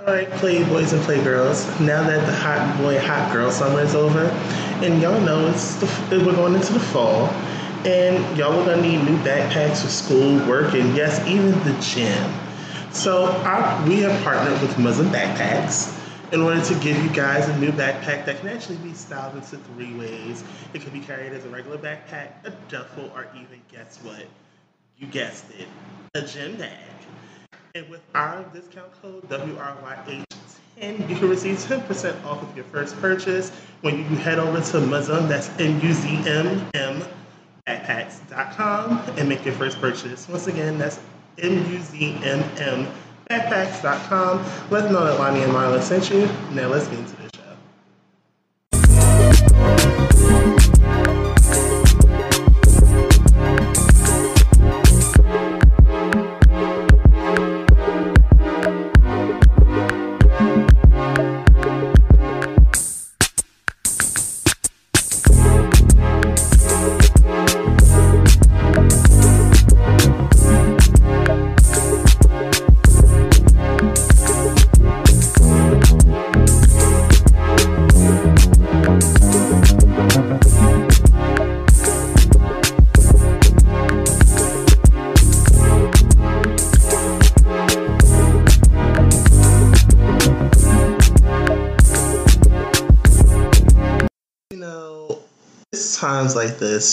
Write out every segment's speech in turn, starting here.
All right, playboys and playgirls. Now that the hot boy, hot girl summer is over, and y'all know it's the, we're going into the fall, and y'all are gonna need new backpacks for school, work, and yes, even the gym. So our, we have partnered with Muslim Backpacks in order to give you guys a new backpack that can actually be styled into three ways. It can be carried as a regular backpack, a duffel, or even guess what? You guessed it, a gym bag. And with our discount code WRYH10, you can receive 10% off of your first purchase when you head over to Muzum, that's M-U-Z-M-M, backpacks.com, and make your first purchase. Once again, that's M-U-Z-M-M, backpacks.com. Let them know that Lonnie and Marlon sent you. Now let's get into the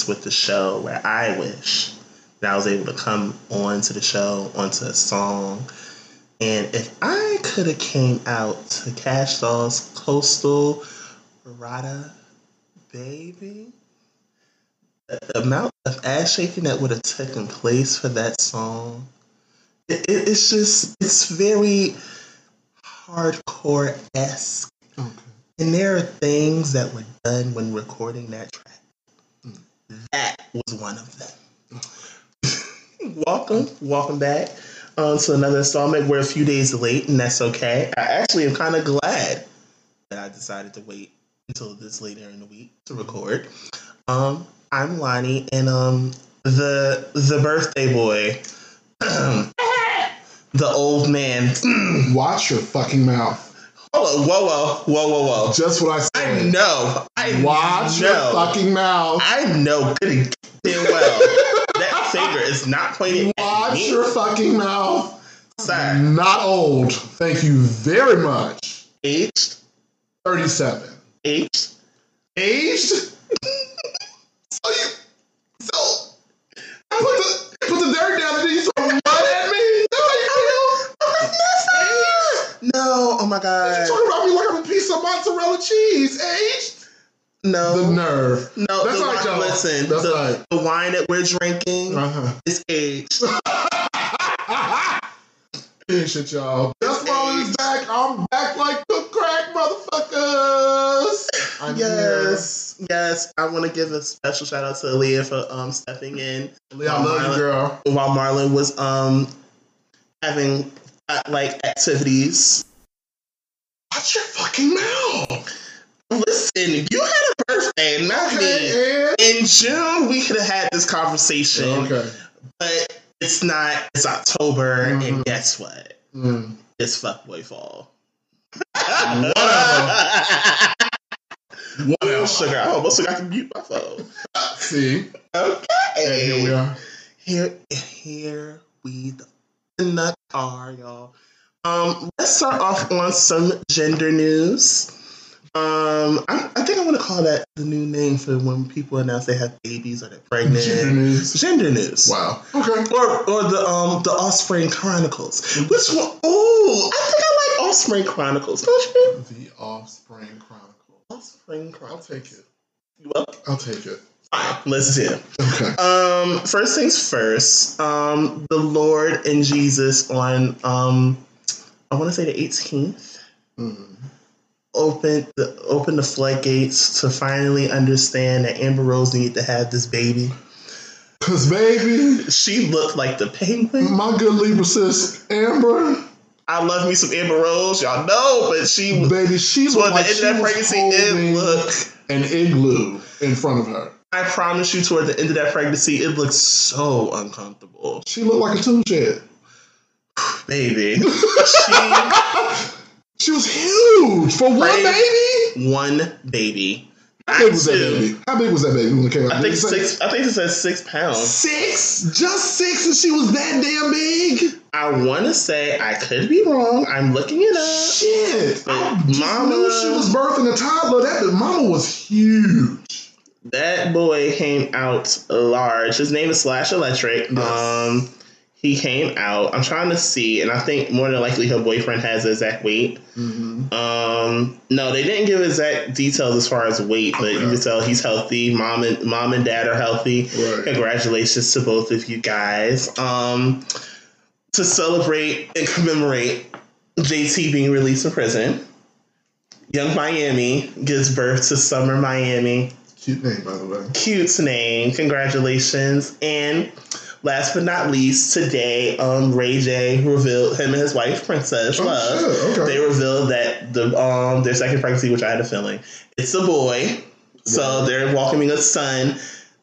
with the show where I wish that I was able to come on to the show, onto a song, and if I could have came out to Cash Doll's Coastal Rada Baby, the amount of ass shaking that would have taken place for that song, it, it, it's just, it's very hardcore esque. Okay. And there are things that were done when recording that track. That was one of them. welcome, welcome back um, to another installment. We're a few days late, and that's okay. I actually am kind of glad that I decided to wait until this later in the week to record. Um, I'm Lonnie, and um, the the birthday boy, the old man. Watch your fucking mouth. Hold on, whoa, whoa, whoa, whoa, whoa. Just what I said. I know. I Watch know. your fucking mouth. I know good damn well that finger is not pointing at Watch your fucking mouth. Sir, Not old. Thank you very much. aged, 37. aged. Aged? so you. So. I put the, put the dirt down and then you throw mud at me? That's how you feel? No, oh my god. You talking about me like I'm a piece of mozzarella cheese. Aged? The nerve. no. That's right, y'all. listen, That's the, right. the wine that we're drinking Uh-huh. is aged. Shit, y'all. Just Molly is back. I'm back like the crack, motherfuckers. I'm Yes, yes. I want to give a special shout out to Leah for um stepping in. Leah, I love you, girl. while Marlon was um having uh, like activities. Watch your fucking mouth. Listen, you had a birthday, not me. And In June, we could have had this conversation, okay. but it's not. It's October, and Mhm. guess what? Mm. It's fuckboy fall. Whatever. Oh, sugar, I almost forgot to mute my phone. See, Okay, and here we are. Here, here we the in the car, y'all. Um, let's start off on some gender news. Um, I, I think I want to call that the new name for when people announce they have babies or they're pregnant. Gender news. Gender news. Wow. Okay. Or, or the um the Offspring Chronicles. Which one? Oh, I think I like Offspring Chronicles. Don't you? The Offspring Chronicles. Offspring Chronicles. I'll take it. You will? I'll take it. Fine. Let's do. it. Okay. Um, first things first. Um, the Lord and Jesus on um, I want to say the 18th Mm. Opened the open the floodgates to finally understand that Amber Rose needed to have this baby. Cause baby, She looked like the penguin. my good Libra sis Amber, I love me some Amber Rose, y'all know, but she baby, she looked the like end she of that pregnancy. It looked. an igloo in front of her. I promise you, toward the end of that pregnancy, it looked so uncomfortable, She looked like a tomb shed. baby. she She was huge for one baby. One baby. How big was that baby? How big was that baby when it came out? I think six. I think it says six pounds. Six, just six, and she was that damn big. I want to say I could be wrong. I'm looking it up. Shit, I just Mama- knew she was birthing a toddler. That mama was huge. That boy came out large. His name is Slash Electric. Yes. Um, he came out. I'm trying to see, and I think more than likely her boyfriend has exact weight. Mm-hmm. Um, no, they didn't give exact details as far as weight, but you can tell he's healthy. Mom and mom and dad are healthy. Right. Congratulations to both of you guys. Um, to celebrate and commemorate JT being released from prison, Yung Miami gives birth to Summer Miami. Cute name, by the way. Cute name. Congratulations. And last but not least, today, um, Ray J revealed him and his wife, Princess Oh, Love. shit, okay. They revealed that the um their second pregnancy, which I had a feeling, it's a boy. So Wow. they're welcoming a son.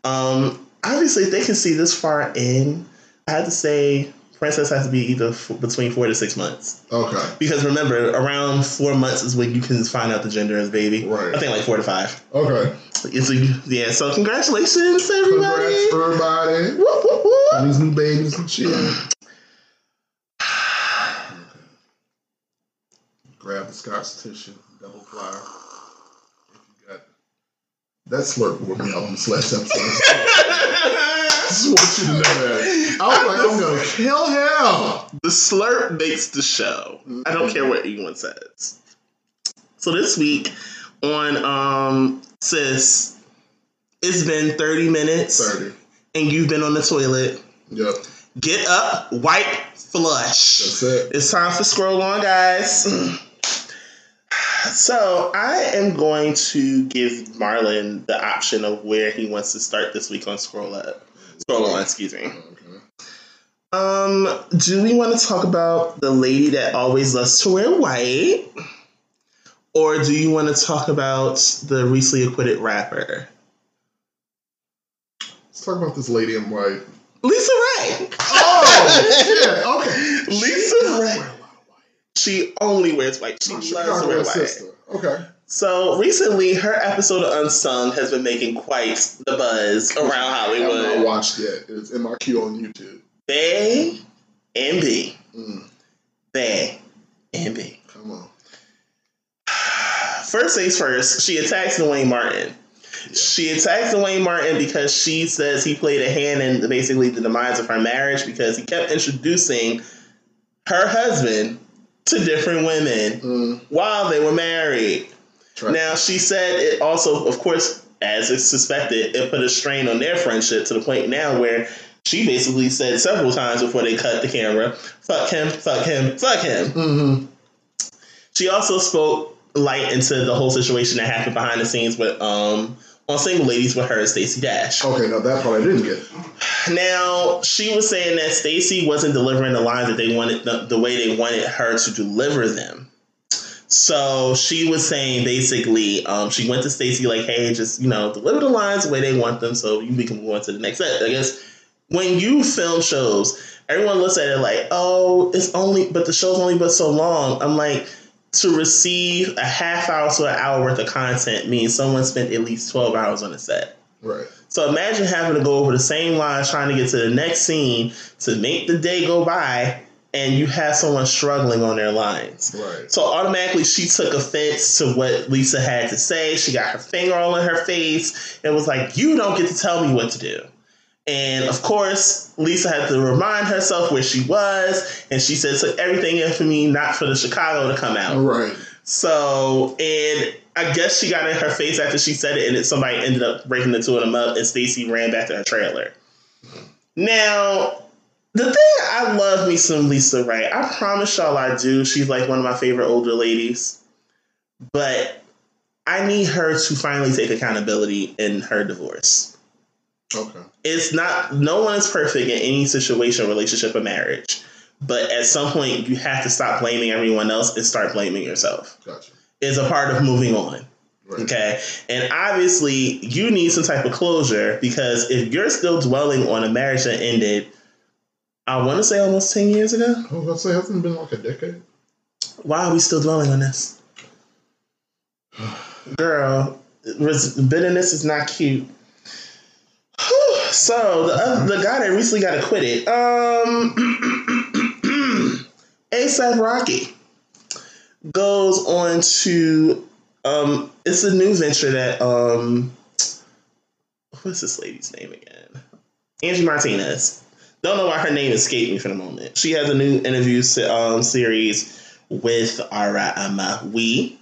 Um, obviously, if they can see this far in, I have to say Princess has to be either f- between four to six months. Okay. Because remember, around four months is when you can find out the gender of the baby. Right. I think like four to five. Okay. It's a, yeah. So congratulations, everybody. Congrats, everybody. These new babies and shit. Grab the scotch tissue, double flour. If you got that slurp wore me out on this last episode. I just want you to know that. I was like, I'm gonna kill him. The slurp makes the show. I don't care what anyone says. So this week on um sis, it's been 30 minutes Thirty. and you've been on the toilet. Yep. Get up, wipe, flush. That's it. It's time for scroll on, guys. So I am going to give Marlon the option of where he wants to start this week on scroll up. Scroll on, excuse me. Um, do we want to talk about the lady that always loves to wear white? Or do you want to talk about the recently acquitted rapper? Let's talk about this lady in white. LisaRaye. Oh, shit. Okay. LisaRaye. wear a lot of white. She only wears white. She My loves to wear white. sister. Okay. So recently, her episode of Unsung has been making quite the buzz around Hollywood. I have not watched yet. It's queue on YouTube. Bay and B. Mm, Bay and B. First things first, she attacks Duane Martin. She attacks Duane Martin because she says he played a hand in basically the demise of her marriage because he kept introducing her husband to different women Mm, while they were married. try. Now she said it also, of course, as it's suspected, it put a strain on their friendship to the point now where she basically said several times before they cut the camera, "Fuck him, fuck him, fuck him." hmm She also spoke light into the whole situation that happened behind the scenes with um on Single Ladies with her and Stacey Dash. Okay, now that part I didn't get. Now she was saying that Stacey wasn't delivering the lines that they wanted the, the way they wanted her to deliver them. So she was saying basically, um, she went to Stacey like, "Hey, just you know, deliver the lines the way they want them, so we can move on to the next set." I guess when you film shows, everyone looks at it like, "Oh, it's only," but the show's only but so long. I'm like, to receive a half hour to an hour worth of content means someone spent at least twelve hours on the set. Right. So imagine having to go over the same lines trying to get to the next scene to make the day go by, and you have someone struggling on their lines. Right. So automatically she took offense to what Lisa had to say. She got her finger all in her face and was like, You don't get to tell me what to do. And of course, Lisa had to remind herself where she was, and she said, took everything in for me, not for the Chicago to come out. Right. So, and I guess she got in her face after she said it, and then somebody ended up breaking the two of them up, and Stacy ran back to her trailer. Now, the thing I love me some LisaRaye. I promise y'all I do. She's like one of my favorite older ladies, but I need her to finally take accountability in her divorce. Okay. It's not. No one is perfect in any situation, relationship, or marriage. But at some point, you have to stop blaming everyone else and start blaming yourself Gotcha. is a part of moving on. Right. Okay. And obviously, you need some type of closure because if you're still dwelling on a marriage that ended, I want to say almost 10 years ago. I was about to say, hasn't been like a decade? Why are we still dwelling on this? Girl, bitterness is not cute. So the other, the guy that recently got acquitted, um, ASAP Rocky goes on to um, it's a new venture that um, what's this lady's name again? Angie Martinez. Don't know why her name escaped me for the moment. She has a new interview um, series with Ara Amawi,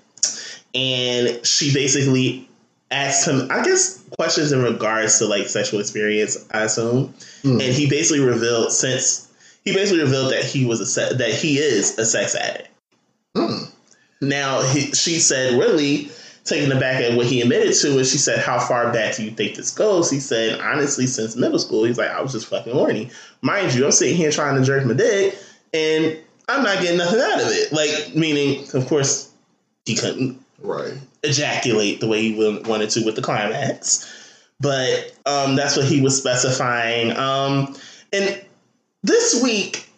and she basically asked him, I guess, questions in regards to like sexual experience. I assume, Hmm. and he basically revealed since he basically revealed that he was a se- that he is a sex addict. Hmm. Now he, she said, really taking aback at what he admitted to, and she said, "How far back do you think this goes?" He said, "Honestly, since middle school." He's like, "I was just fucking horny." Mind you, I'm sitting here trying to jerk my dick, and I'm not getting nothing out of it. Like, meaning, of course, he couldn't Right. Ejaculate the way he wanted to with the climax. But um, that's what he was specifying. Um, and this week,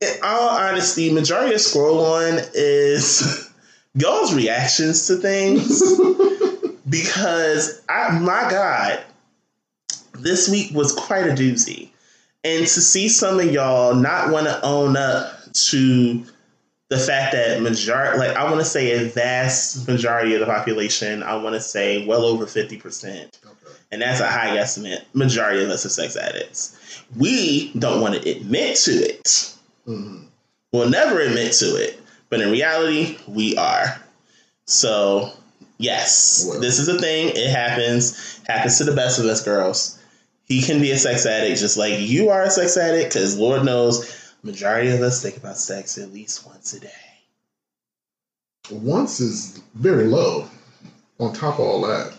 in all honesty, majority of scroll on is y'all's reactions to things because I, my God, this week was quite a doozy. And to see some of y'all not want to own up to the fact that majority, like I want to say a vast majority of the population, I want to say well over 50%, Okay. and that's a high estimate, majority of us are sex addicts. We don't want to admit to it. Mhm. We'll never admit to it, but in reality, we are. So, yes, Well. this is a thing. It happens. Happens to the best of us, girls. He can be a sex addict just like you are a sex addict, because Lord knows, majority of us think about sex at least once a day. Once is very low. On top of all that.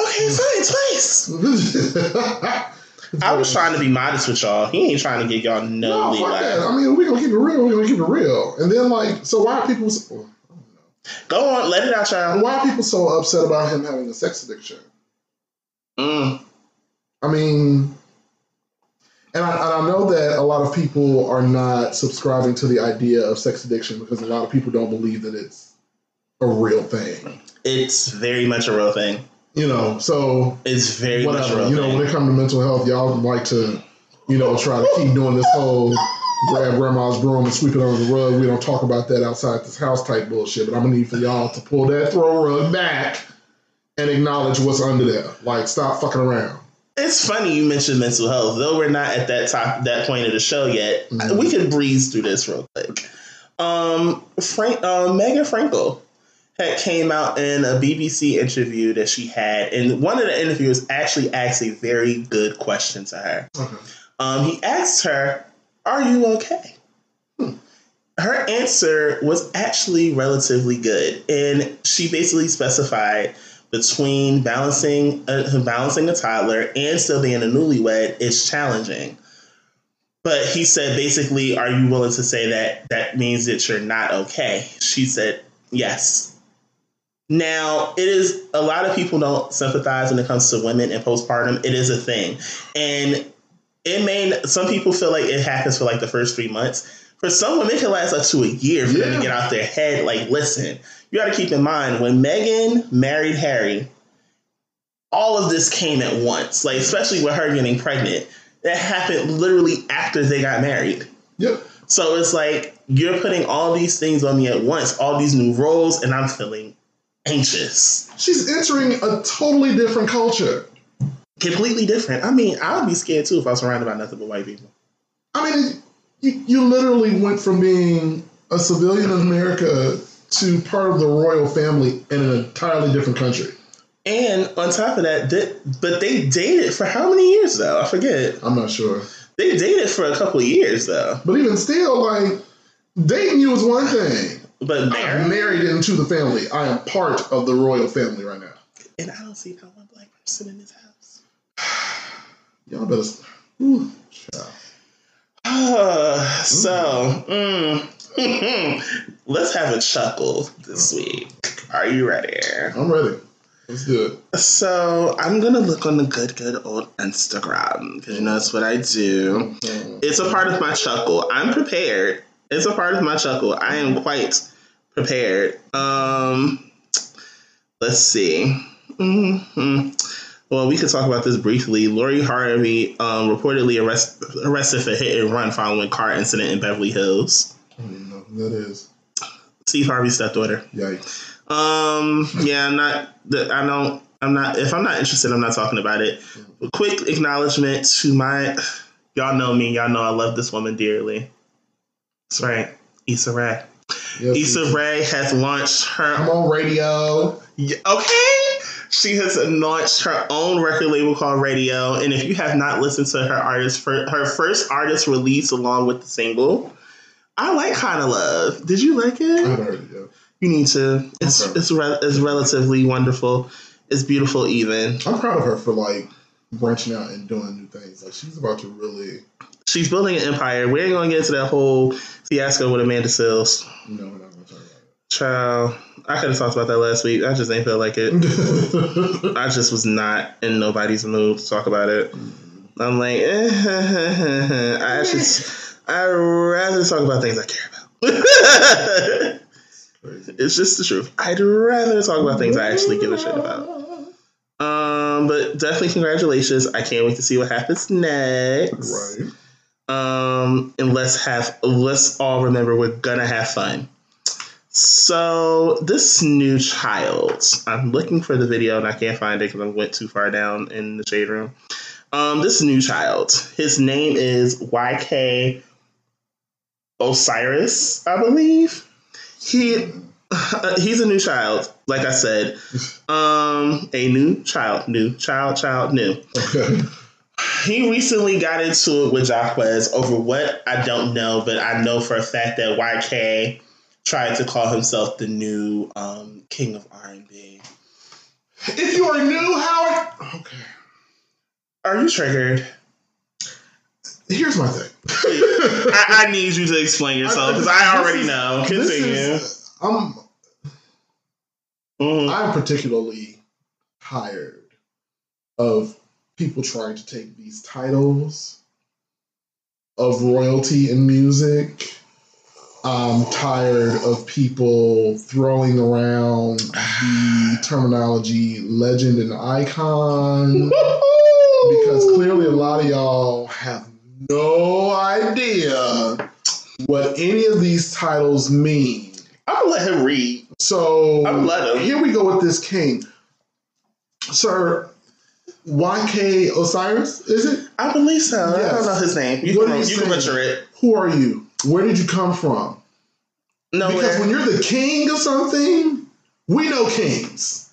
Okay, fine, twice. I was trying to be modest with y'all. He ain't trying to get y'all no, No, fuck that. I mean, we're gonna keep it real. We're gonna keep it real. And then, like, so why are people? So, Go on, let it out, y'all. why are people so upset about him having a sex addiction? Mm. I mean, and I, and I know that a lot of people are not subscribing to the idea of sex addiction because a lot of people don't believe that it's a real thing. It's very much a real thing. You know, so It's very much a whatever. real You know, thing. when it comes to mental health, y'all like to, you know, try to keep doing this whole grab grandma's broom and sweep it under the rug. We don't talk about that outside this house type bullshit. But I'm gonna need for y'all to pull that throw rug back and acknowledge what's under there. Like, stop fucking around. It's funny you mentioned mental health, though we're not at that top that point of the show yet. Mhm. We can breeze through this real quick. Um, Frank, uh, Meghan Frankel had came out in a BBC interview that she had, and one of the interviewers actually asked a very good question to her. Okay. Um, he asked her, "Are you okay?" Hmm. Her answer was actually relatively good, and she basically specified between balancing a, balancing a toddler and still being a newlywed is challenging. But he said, basically, are you willing to say that that means that you're not okay? She said, yes. Now, it is a lot of people don't sympathize when it comes to women and postpartum. It is a thing. And it may, some people feel like it happens for like the first three months. For some women, it can last up to a year for them Yeah. to get out their head. Like, listen, you got to keep in mind when Meghan married Harry, all of this came at once. Like, especially with her getting pregnant, that happened literally after they got married. Yep. So it's like you're putting all these things on me at once, all these new roles, and I'm feeling anxious. She's entering a totally different culture. Completely different. I mean, I would be scared too if I was surrounded by nothing but white people. I mean, you, you literally went from being a civilian in America to part of the royal family in an entirely different country. And on top of that, they, but they dated for how many years though? I forget. I'm not sure. They dated for a couple of years though. But even still, like, dating you is one thing. But I am married, married into the family. I am part of the royal family right now. and I don't see not one black person in this house. Y'all better. Ooh, child. so, mm, let's have a chuckle this week. Are you ready? I'm ready. Let's do it. So I'm gonna look on the good, good old Instagram because you know that's what I do. Mhm. It's a part of my chuckle. I'm prepared. It's a part of my chuckle. I am quite prepared. Um, let's see. hmm Well, we could talk about this briefly. Lori Harvey um, reportedly arrest, arrested for hit and run following car incident in Beverly Hills. I don't even know who that is. Steve Harvey's stepdaughter. Yikes. Um, yeah, I'm not. the- I don't. I'm not. If I'm not interested, I'm not talking about it. But quick acknowledgement to my. Y'all know me. Y'all know I love this woman dearly. That's right, Issa Rae. Yes, Issa Rae has launched her. Come on, Raedio. Okay. She has launched her own record label called Raedio, and if you have not listened to her artist, for her first artist release along with the single, I like Kind of Love. Did you like it? haven't heard it. You need to. It's Okay. it's re- it's relatively wonderful. It's beautiful, even. I'm proud of her for like branching out and doing new things. Like she's about to really, She's building an empire. We ain't gonna get into that whole fiasco with Amanda Seales. you know, we're not gonna talk about it. Child, I could have talked about that last week. I just ain't feel like it. it. I just was not in nobody's mood to talk about it. I'm like, eh, I actually, I'd rather talk about things I care about. It's just the truth. I'd rather talk about things I actually give a shit about. Um, but definitely congratulations. I can't wait to see what happens next. Right. Um, and let's have let's all remember we're gonna have fun. So this new child, I'm looking for the video and I can't find it because I went too far down in the shade room. Um, this new child, his name is YK Osiris, I believe. He he's a new child, like I said. Um, a new child, new child, child, new Okay. he recently got into it with Jacquees over what I don't know, but I know for a fact that YK tried to call himself the new um, king of R and B. If you are new, Howard. Okay. Are you triggered? Here's my thing. I, I need you to explain yourself because I already is- know. this Continue. is- I'm Mhm. I'm particularly tired of people trying to take these titles of royalty in music. I'm tired of people throwing around the terminology legend and icon because clearly a lot of y'all have no idea what any of these titles mean. I'm gonna let him read. So I'm let him. here we go with this king. Sir, YK Osiris, is it? I believe so. I don't know his name. You What can, you can butcher it. Who are you? Where did you come from? No, because when you're the king of something, we know kings.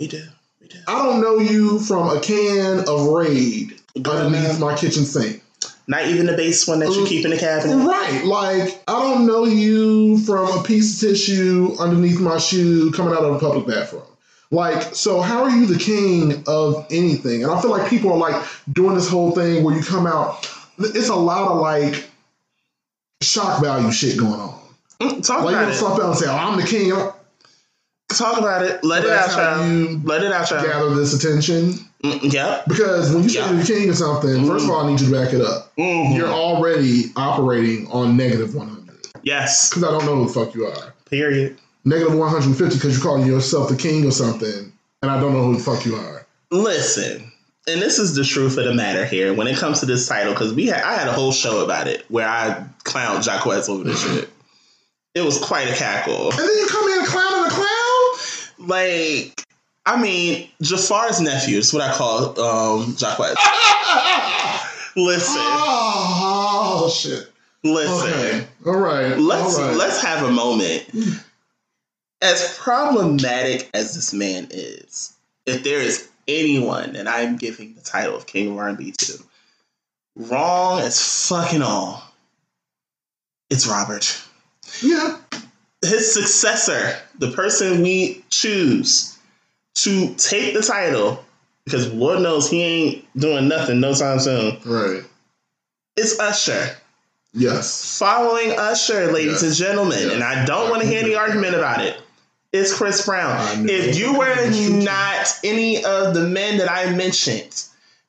we do. We do. I don't know you from a can of Raid underneath uh, my kitchen sink. Not even the base one that you Mm. keep in the cabinet. Right. Like, I don't know you from a piece of tissue underneath my shoe coming out of a public bathroom. Like, so how are you the king of anything? And I feel like people are like doing this whole thing where you come out, it's a lot of like shock value shit going on. Mm, Talk Like, you about know, it. out and say, oh, I'm the king. Talk about it. Let it out, child. Let it out, child. gather this attention. Mm, yep. Because when you say Yeah. you're the king of something, first of all, I need you to back it up. Mhm. You're already operating on negative 100. Yes. Because I don't know who the fuck you are. Period. negative 150 because you're calling yourself the king or something, and I don't know who the fuck you are. Listen, and this is the truth of the matter here when it comes to this title, because we had I had a whole show about it where I clowned Jacquees over this shit. It was quite a cackle. And then you come in a clown and a clown? Like, I mean, Jafar's nephew is what I call um Jacquees. Listen, oh, oh, shit. listen. Okay. All right. let's All right. let's have a moment. As problematic as this man is, if there is anyone and I'm giving the title of King of R&B to, wrong as fucking all, it's Robert. Yeah. His successor, the person we choose to take the title, because Lord knows he ain't doing nothing no time soon. Right. It's Usher. Yes. Following Usher, ladies Yes. and gentlemen, Yes. and I don't want to hear any argument about it. It's Chris Brown. If you were not any of the men that I mentioned,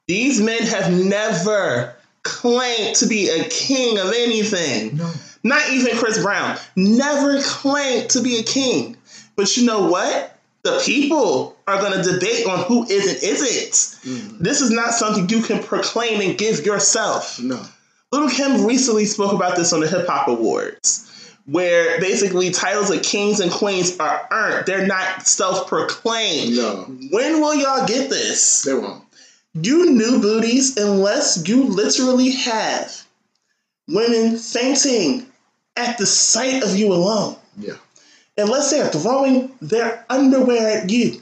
these men have never claimed to be a king of anything. No. not even Chris Brown, never claimed to be a king. But you know what? The people are going to debate on who is and isn't. Mm. This is not something you can proclaim and give yourself. No. Lil' Kim recently spoke about this on the Hip Hop Awards, where basically titles of kings and queens are earned. They're not self proclaimed. No. When will y'all get this? They won't. You new booties, unless you literally have women fainting at the sight of you alone, Yeah. unless they're throwing their underwear at you.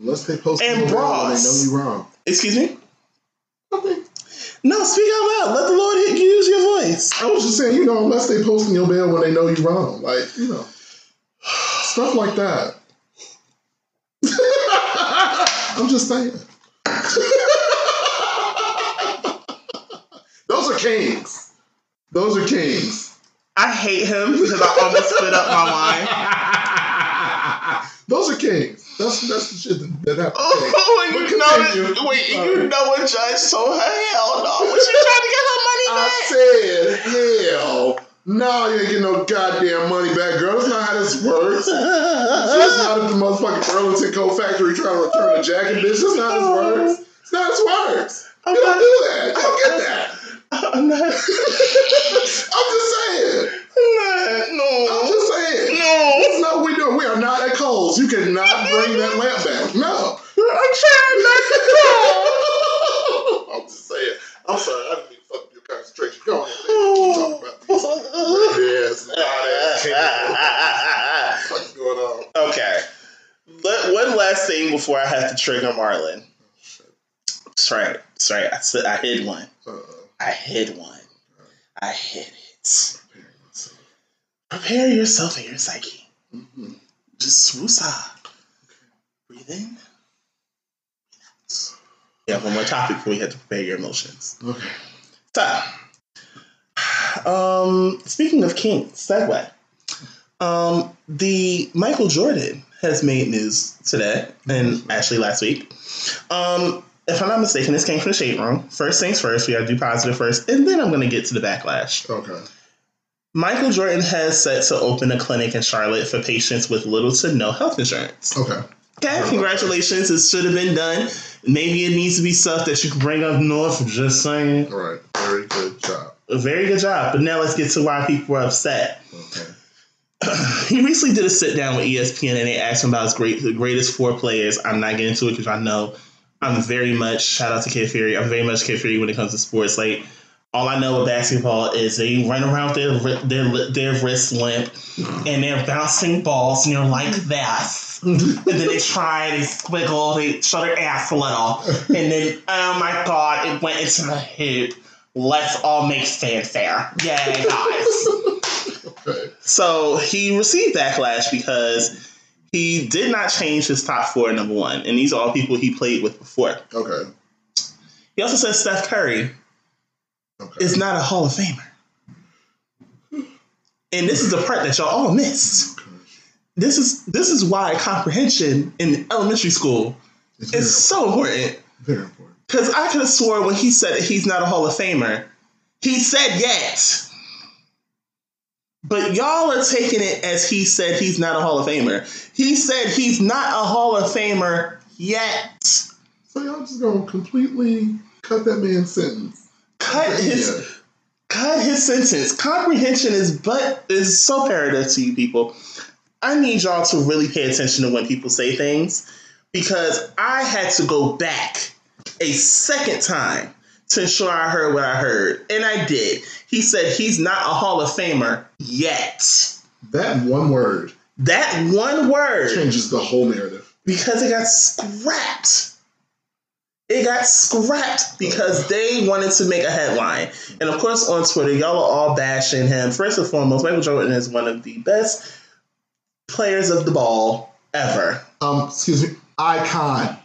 Unless they post And around they bras. know you wrong. Excuse me? Okay. No, speak out loud. Let the Lord hit- use your voice. I was just saying, you know, unless they post in your bed when they know you're wrong. Like, you know, stuff like that. I'm just saying. Those are kings. Those are kings. I hate him because I almost spit up my wine. Those are kings. That's that's the shit that, that happens. Oh, and you know, continue. wait, you know what Judge told her? Hell no. Was she trying to get her money back? I said, hell, no, you ain't getting no goddamn money back, girl. That's not how this works. It's not at the motherfucking Burlington Coat Factory trying to return a jacket, bitch. That's not how this works. It's not how this works. You don't do that. You don't get that. I'm not. I'm just saying. I'm not. I'm No. just saying. No. That's not what we doing. We are not at Kohl's. You cannot bring that lamp back. No. I'm trying not to go. I'm just saying. I'm sorry. I didn't mean to fuck your concentration. Go ahead. Oh. Keep talking about these ass, ass. What's going on? Okay. Let, one last thing before I have to trigger Marlon. Oh, That's right. That's right. I, said, I hid one. Uh-oh. I hid one. I hid it. Prepare yourself and your psyche. Just woosah. Breathe in. Yeah, one more topic before you have to prepare your emotions. Okay. So, um, speaking of kings, segue. Um, the Michael Jordan has made news today and actually last week. Um, if I'm not mistaken, this came from the Shade Room. First things first, we gotta do positive first, and then I'm gonna get to the backlash. Okay. Michael Jordan has set to open a clinic in Charlotte for patients with little to no health insurance. Okay. Okay, congratulations. It should have been done. Maybe it needs to be stuff that you can bring up north. Just saying. All right. Very good job. A very good job. But now let's get to why people are upset. Okay. he recently did a sit down with ESPN and they asked him about his great, the greatest four players. I'm not getting into it because I know I'm very much, shout out to Kid Fury, I'm very much Kid Fury when it comes to sports. Like, all I know with basketball is they run around their, their, their wrist limp and they're bouncing balls and they're like this. and then they try, they squiggle, they show their ass a little. And then, oh my god, it went into the hoop. Let's all make fanfare. Yay, guys. Okay. So he received backlash because he did not change his top four number one, and these are all people he played with before. Okay. He also said Steph Curry Okay. is not a Hall of Famer. And this is the part that y'all all missed. Okay. This is this is why comprehension in elementary school It's is so important. very, very important. Because I could have swore when he said that he's not a Hall of Famer, he said yet. But y'all are taking it as he said he's not a Hall of Famer. He said he's not a Hall of Famer yet. So y'all just gonna completely cut that man's sentence. Cut his cut his sentence. Comprehension is but is so imperative to you people. I need y'all to really pay attention to when people say things because I had to go back a second time to ensure I heard what I heard. And I did. He said he's not a Hall of Famer yet. That one word That one word, changes the whole narrative. because it got scrapped. It got scrapped because they wanted to make a headline. And of course, on Twitter, y'all are all bashing him. First and foremost, Michael Jordan is one of the best players of the ball ever. Um, excuse me, icon.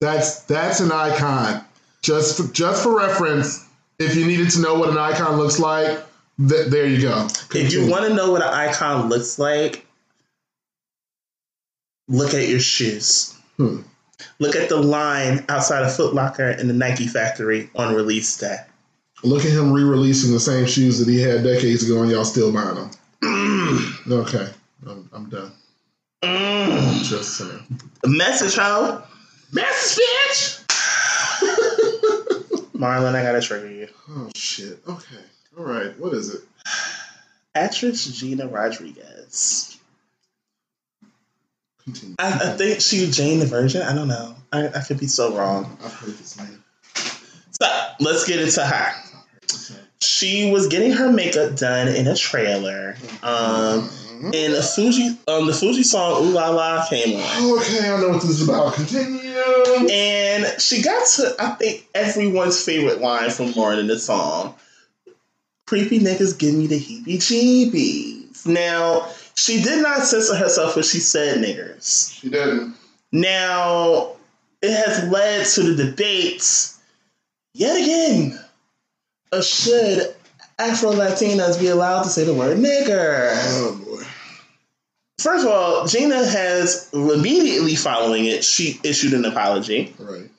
That's that's an icon. Just for, just for reference, if you needed to know what an icon looks like, th- there you go. If you want to know what an icon looks like, look at your shoes. Hmm. Look at the line outside of Foot Locker and the Nike factory on release day. Look at him re-releasing the same shoes that he had decades ago, and y'all still buying them. okay, I'm, I'm done. Mm. Just saying. Message, ho. Message, bitch. Marlon, I gotta trigger you. Oh shit. Okay. All right. What is it? Actress Gina Rodriguez. Continue. I, I think she Jane the Virgin. I don't know. I, I could be so wrong. I've heard this name. So let's get into her. She was getting her makeup done in a trailer. Um, Mhm. and the Fugees, um, the Fugees song "Ooh La La" came on, Okay, I know what this is about. Continue. and she got to I think everyone's favorite line from Lauryn in the song. Creepy niggas give me the heebie-jeebies. Now she did not censor herself when she said niggers. She didn't. Now, it has led to the debates yet again of should Afro Latinas be allowed to say the word nigger. Oh boy. First of all, Gina has immediately following it, she issued an apology Right.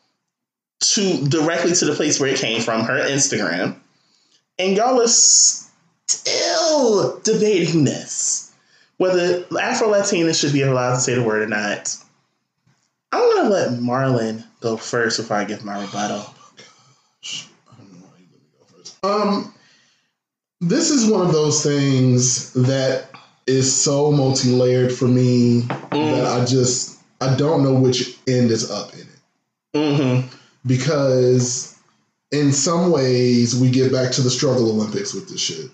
to directly to the place where it came from, her Instagram. And y'all are still debating this. Whether Afro Latinas should be allowed to say the word or not. I'm gonna let Marlon go first before I give my rebuttal. I don't know why you let me go first. Um, this is one of those things that is so multi-layered for me that Mm. I just I don't know which end is up in it Mm-hmm. because in some ways we get back to the struggle Olympics with this shit.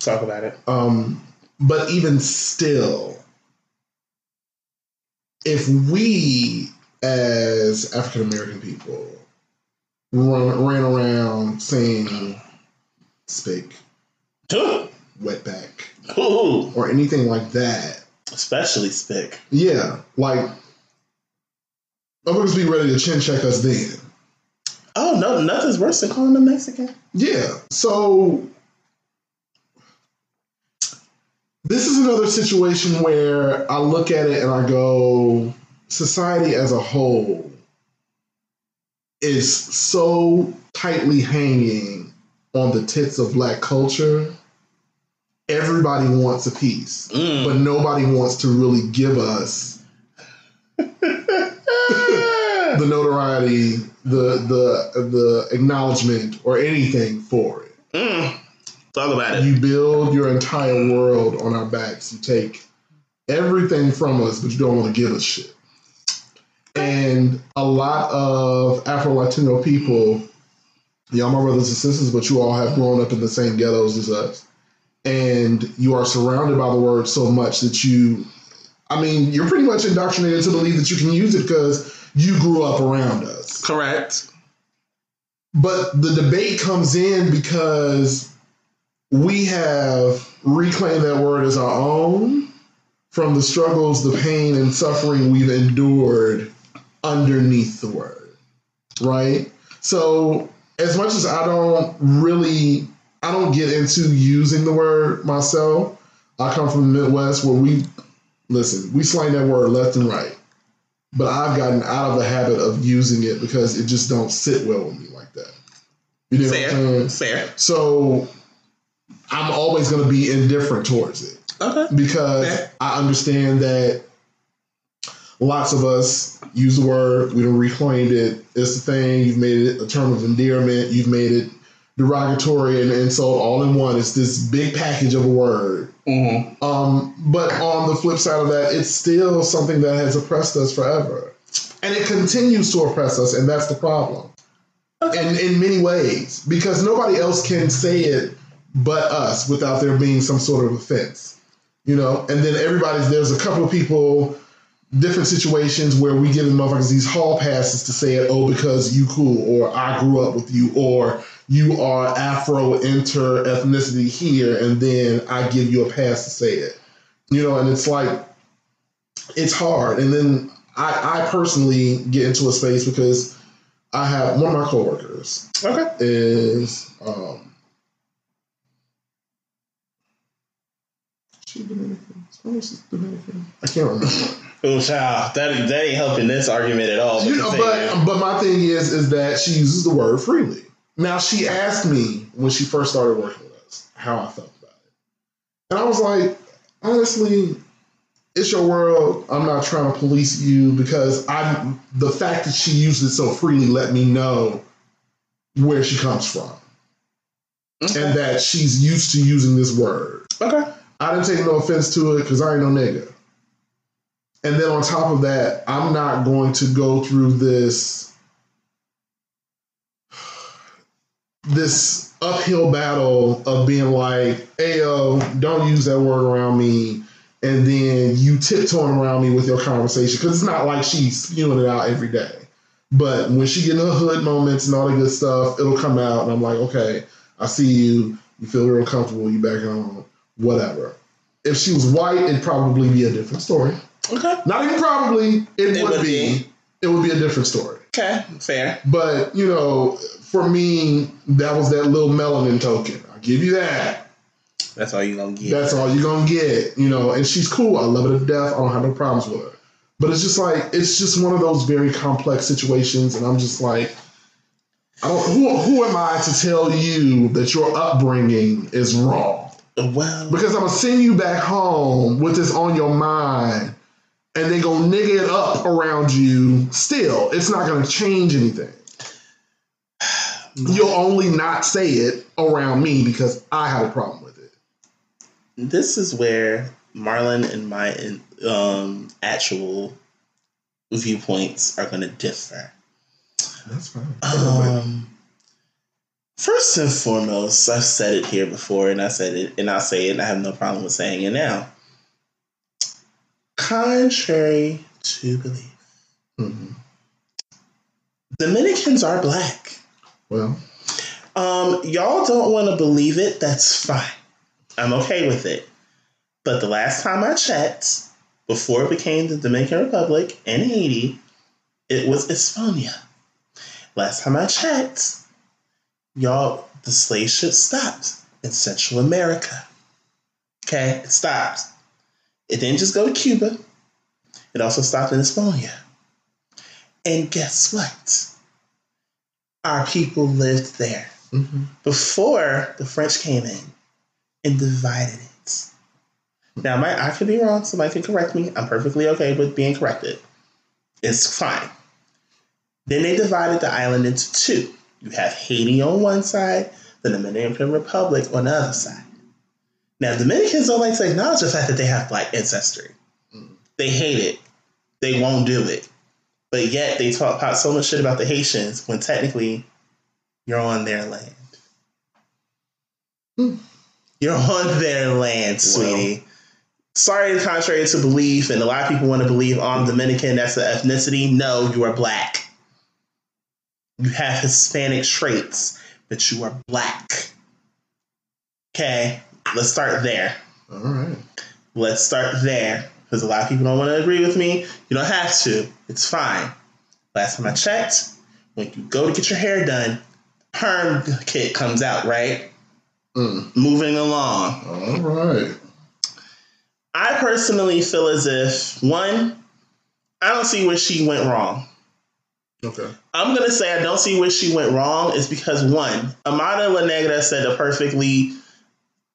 Talk about it. Um, but even still, if we as African American people run, ran around saying "spick," Ooh. "wetback," Ooh. or anything like that, Especially Spick. yeah, like motherfuckers be ready to chin check us then. Oh no, nothing's worse than calling them Mexican. Yeah. So this is another situation where I look at it and I go, society as a whole is so tightly hanging on the tits of black culture. Everybody wants a piece, Mm. but nobody wants to really give us the notoriety, the the the acknowledgement, or anything for it. Mm. Talk about it. You build your entire world on our backs. You take everything from us, but you don't want to give us shit. And a lot of Afro Latino people, y'all my brothers and sisters, but you all have grown up in the same ghettos as us. And you are surrounded by the word so much that you, I mean, you're pretty much indoctrinated to believe that you can use it because you grew up around us. Correct. But the debate comes in because we have reclaimed that word as our own from the struggles, the pain, and suffering we've endured underneath the word, right? So, as much as I don't really, I don't get into using the word myself. I come from the Midwest where we, listen, we slang that word left and right. But I've gotten out of the habit of using it because it just don't sit well with me like that. You know Fair. saying? Fair. So I'm always going to be indifferent towards it Okay. because Fair. I understand that lots of us use the word, we don't reclaimed it. It's the thing. You've made it a term of endearment. You've made it derogatory and insult all in one. It's this big package of a word. Mm-hmm. Um, but on the flip side of that, it's still something that has oppressed us forever. And it continues to oppress us, and that's the problem. And in many ways, because nobody else can say it but us without there being some sort of offense. You know, and then everybody's there's a couple of people, different situations where we give the motherfuckers these hall passes to say it, oh, because you cool, or I grew up with you, or you are Afro inter ethnicity here, and then I give you a pass to say it. You know, and it's like it's hard. And then I, I personally get into a space because I have one of my coworkers Okay. is um she Dominican? Spanish is Dominican. I can't remember. Oh, child, that that ain't helping this argument at all. you know, but but my thing is is that she uses the word freely. Now she asked me when she first started working with us how I felt about it. And I was like, honestly, it's your world. I'm not trying to police you because I'm the fact that she used it so freely let me know where she comes from. And that she's used to using this word. Okay. I didn't take no offense to it because I ain't no nigga. And then on top of that, I'm not going to go through this this uphill battle of being like, "Ayo, don't use that word around me," and then you tiptoeing around me with your conversation because it's not like she's spewing it out every day. But when she get in her hood moments and all the good stuff, it'll come out, and I'm like, "Okay, I see you. You feel real comfortable. You back home. Whatever." If she was white, it'd probably be a different story. Okay. Not even probably, it, It would, would be. be. It would be a different story. Okay. Fair. But you know, for me, that was that little melanin token. I'll give you that. That's all you're gonna get. That's all you're gonna get. You know, and she's cool. I love her to death. I don't have no problems with her. But it's just like it's just one of those very complex situations, and I'm just like, I don't. Who, who am I to tell you that your upbringing is wrong? well, Because I'm gonna send you back home with this on your mind, and they gonna nigga it up around you. Still, it's not gonna change anything. You'll only not say it around me because I have a problem with it. this is where Marlon and my um, actual viewpoints are gonna differ. That's fine. Um, first and foremost, I've said it here before, and I said it, and I'll say it, and I have no problem with saying it now. Contrary to belief, Mhm. Dominicans are black. Well, Um, y'all don't want to believe it. That's fine. I'm okay with it. But the last time I checked, before it became the Dominican Republic in Haiti, it was España. Last time I checked, y'all, the slave ship stopped in Central America. Okay, it stopped. It didn't just go to Cuba. It also stopped in España. And guess what? Our people lived there mhm. before the French came in and divided it. Now, my, I could be wrong. Somebody can correct me. I'm perfectly okay with being corrected. It's fine. Then they divided the island into two. You have Haiti on one side, the Dominican Republic on the other side. Now, Dominicans don't like to acknowledge the fact that they have black ancestry. They hate it. They won't do it. But yet they talk about so much shit about the Haitians when technically you're on their land. Hmm. You're on their land, sweetie. Sorry, contrary to belief, and a lot of people want to believe I'm Dominican, that's the ethnicity. No, you are black. You have Hispanic traits, but you are black. Okay, let's start there. All right. Let's start there. Because a lot of people don't want to agree with me. You don't have to. It's fine. Last time I checked, when you go to get your hair done, perm kit comes out, right? Mm. Moving along. All right. I personally feel as if, one, I don't see where she went wrong. Okay. I'm gonna say I don't see where she went wrong is because one, Amara La Negra said a perfectly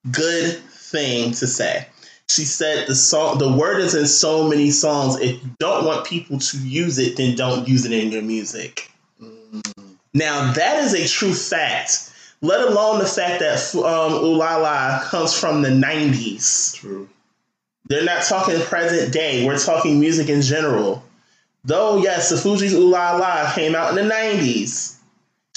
good thing to say. She said the song the word is in so many songs. If you don't want people to use it, then don't use it in your music. Now that is a true fact. Let alone the fact that um, Ooh La La comes from the '90s. True. They're not talking present day. We're talking music in general. Though, yes, the Fugees' Ooh La La came out in the 90s.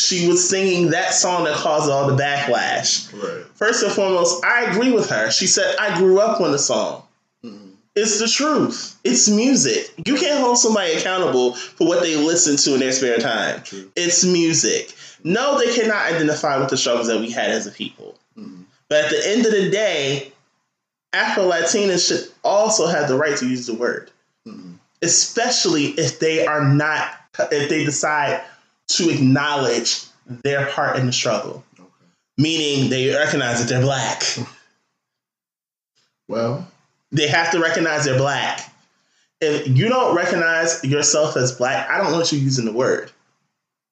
She was singing that song that caused all the backlash. Right. First and foremost, I agree with her. She said, I grew up on the song. Mhm. It's the truth. It's music. You can't hold somebody accountable for what they listen to in their spare time. True. It's music. No, they cannot identify with the struggles that we had as a people. Mhm. But at the end of the day, Afro Latinas should also have the right to use the word, Mhm. especially if they are not, if they decide to acknowledge their part in the struggle, Okay. meaning they recognize that they're black. Well, They have to recognize they're black. If you don't recognize yourself as black, I don't want you using the word.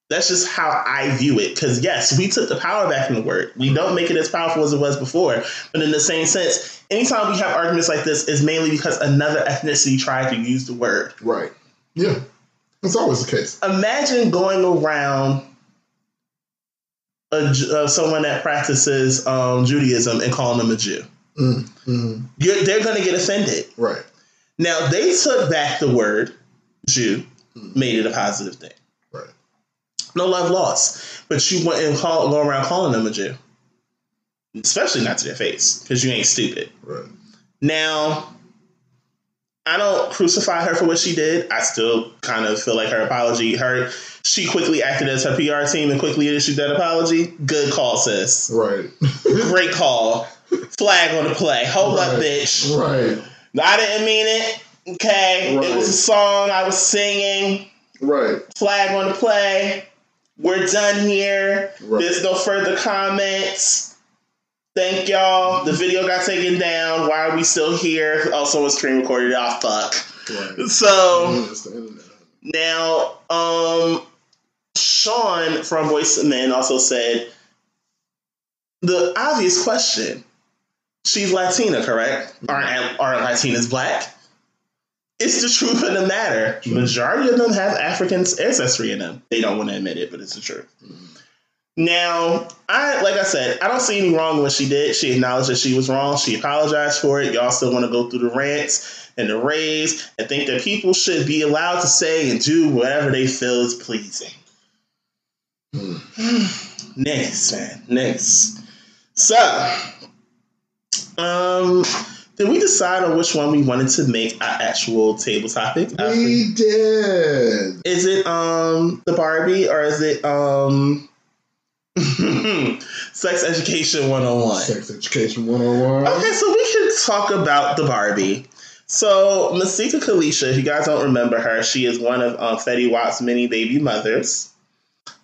That's just how I view it. Because yes, we took the power back from the word. We don't make it as powerful as it was before. But in the same sense, anytime we have arguments like this, is mainly because another ethnicity tried to use the word. Right. Yeah. That's always the case. Imagine going around a, uh, someone that practices um, Judaism and calling them a Jew. Mm, mm, they're going to get offended. right. Now they took back the word Jew, made it a positive thing. Right. No love lost, but you went and call, go around calling them a Jew, especially not to their face because you ain't stupid. Right. Now, I don't crucify her for what she did. I still kind of feel like her apology. Her she quickly acted as her PR team and quickly issued that apology. Good call, sis. Right. Great call. Flag on the play. Hold up, bitch. right. I didn't mean it. Okay, Right. it was a song I was singing. Right. Flag on the play. We're done here. Right. There's no further comments. Thank y'all. The video got taken down. Why are we still here? Oh, someone screen recorded it. Oh, fuck. Right. So internet. now, um, Sean from Voice of Men also said the obvious question. She's Latina, correct? Aren't aren't Latinas black? It's the truth of the matter. Majority of them have African ancestry in them. They don't want to admit it, but it's the truth. Now, I like I said, I don't see any wrong with what she did. She acknowledged that she was wrong. She apologized for it. Y'all still want to go through the rants and the raves and think that people should be allowed to say and do whatever they feel is pleasing. Next, man. Next. So, um, did we decide on which one we wanted to make our actual table topic? We did. Is it um the Barbie or is it um sex education 101? Sex education 101. Okay, so we can talk about the Barbie. So Masika Kalisha, if you guys don't remember her, she is one of um, Fetty Wap's many baby mothers.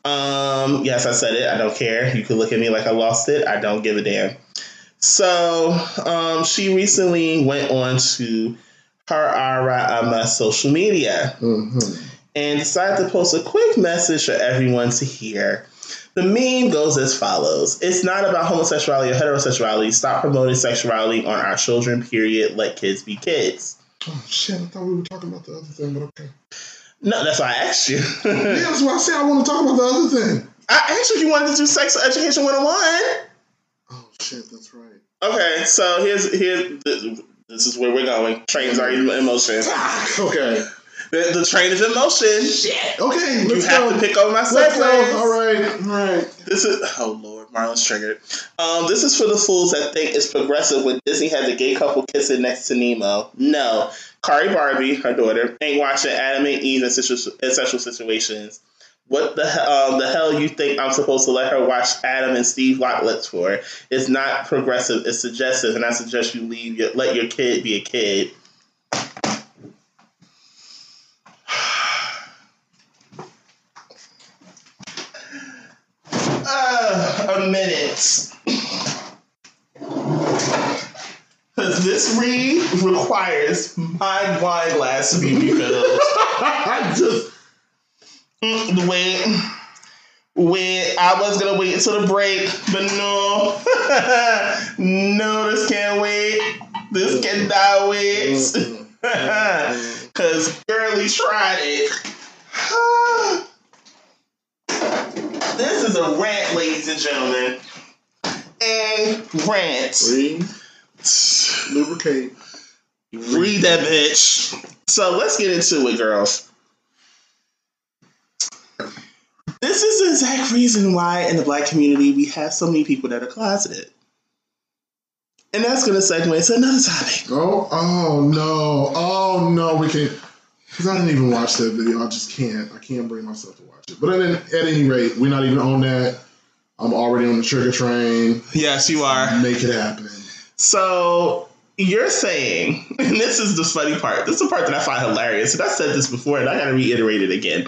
Um, yes, I said it. I don't care. You could look at me like I lost it. I don't give a damn. So um, she recently went on to her Ara social media hmm and decided to post a quick message for everyone to hear. The meme goes as follows It's not about homosexuality or heterosexuality. Stop promoting sexuality on our children, period. Let kids be kids. Oh, shit. I thought we were talking about the other thing, but okay. No, that's why I asked you. Yeah, that's why I said I want to talk about the other thing. I asked you if you wanted to do sex education 101. Oh, shit. That's right. Okay, so here's here's this is where we're going. Trains are in motion. Ah, okay. The, the train is in motion. Shit. Okay. You Let's have go. to pick over my Let's All right. All right. This is oh lord, Marlon's triggered. Um, this is for the fools that think it's progressive when Disney has a gay couple kissing next to Nemo. No, Khari Barbie, her daughter, ain't watching Adam and Eve in sexual, in sexual situations. What the um, the hell you think I'm supposed to let her watch Adam and Steve Lotlets for? It's not progressive. It's suggestive, and I suggest you leave your let your kid be a kid. Uh, a minute. Because this read requires my wine glass to be refilled. I just. Mm, wait. Wait, I was gonna wait until the break, but no. no, this can't wait. This cannot wait. Because Girly tried it. this is a rant, ladies and gentlemen. A rant. Breathe. Lubricate. Read that bitch. So let's get into it, girls. This is the exact reason why in the black community we have so many people that are closeted. And that's going to segue into another topic. Oh, oh no. Oh no, we can't. Because I didn't even watch that video. I just can't. I can't bring myself to watch it. But at, at any rate, we're not even on that. I'm already on the trigger train. Yes, you are. Make it happen. So you're saying, and this is the funny part. This is the part that I find hilarious. And I said this before, and I got to reiterate it again.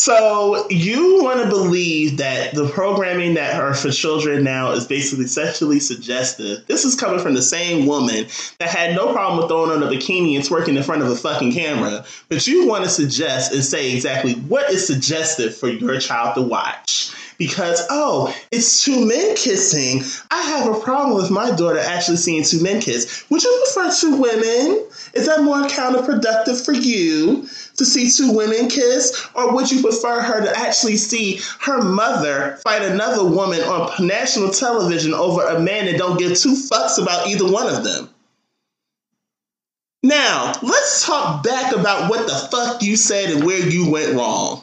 So you want to believe that the programming that are for children now is basically sexually suggestive. This is coming from the same woman that had no problem with throwing on a bikini and twerking in front of a fucking camera. But you want to suggest and say exactly what is suggestive for your child to watch. Because, oh, it's two men kissing. I have a problem with my daughter actually seeing two men kiss. Would you prefer two women? Is that more counterproductive for you to see two women kiss? Or would you prefer her to actually see her mother fight another woman on national television over a man that don't give two fucks about either one of them? Now, let's talk back about what the fuck you said and where you went wrong.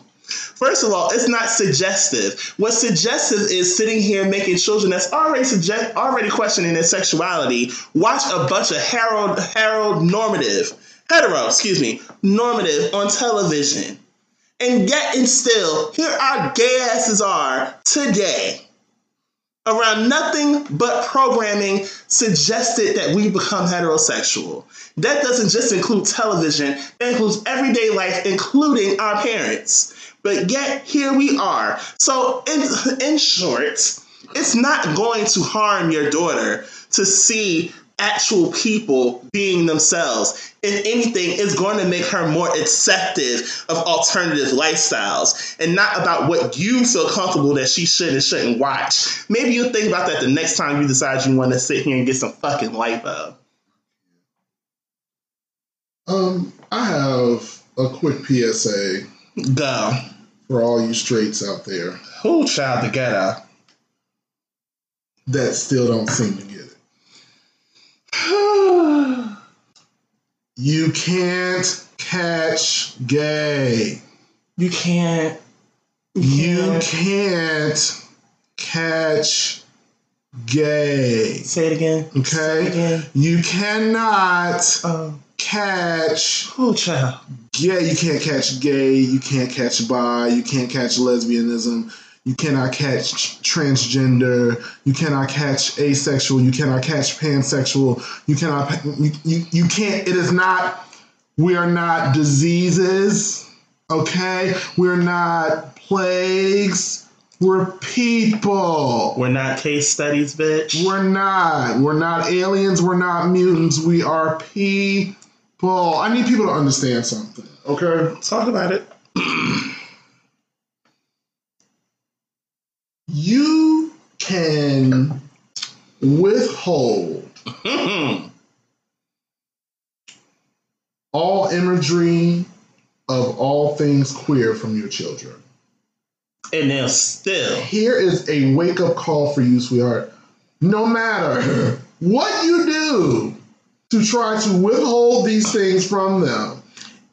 First of all, it's not suggestive. What's suggestive is sitting here making children that's already suggest already questioning their sexuality watch a bunch of Harold Harold normative hetero, excuse me, normative on television. And yet and still, here our gay asses are today around nothing but programming suggested that we become heterosexual. That doesn't just include television, that includes everyday life, including our parents. But yet, here we are. So, in, in short, it's not going to harm your daughter to see actual people being themselves. If anything, is going to make her more acceptive of alternative lifestyles and not about what you feel comfortable that she should and shouldn't watch. Maybe you'll think about that the next time you decide you want to sit here and get some fucking lipo. Um, I have a quick PSA. Go for all you straights out there. Who child together? That still don't seem to get it. you can't catch gay. You can't. You can't, catch gay. Say it again. Okay. It again. You cannot uh, catch. Oh, child? yeah, you can't catch gay, you can't catch bi, you can't catch lesbianism, you cannot catch transgender, you cannot catch asexual, you cannot catch pansexual, you cannot, you, you, you can't, it is not, we are not diseases, okay? We're not plagues, we're people. We're not case studies, bitch. We're not. We're not aliens, we're not mutants, we are people. I need people to understand something. Okay, talk about it. you can withhold all imagery of all things queer from your children. And they'll still. Here is a wake up call for you, sweetheart. No matter what you do, to try to withhold these things from them.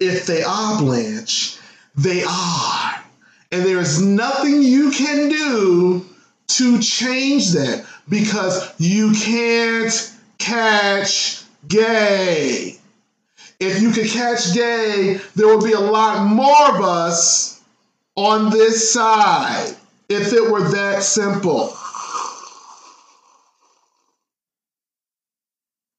If they are Blanche, they are. And there is nothing you can do to change that because you can't catch gay. If you could catch gay, there would be a lot more of us on this side if it were that simple.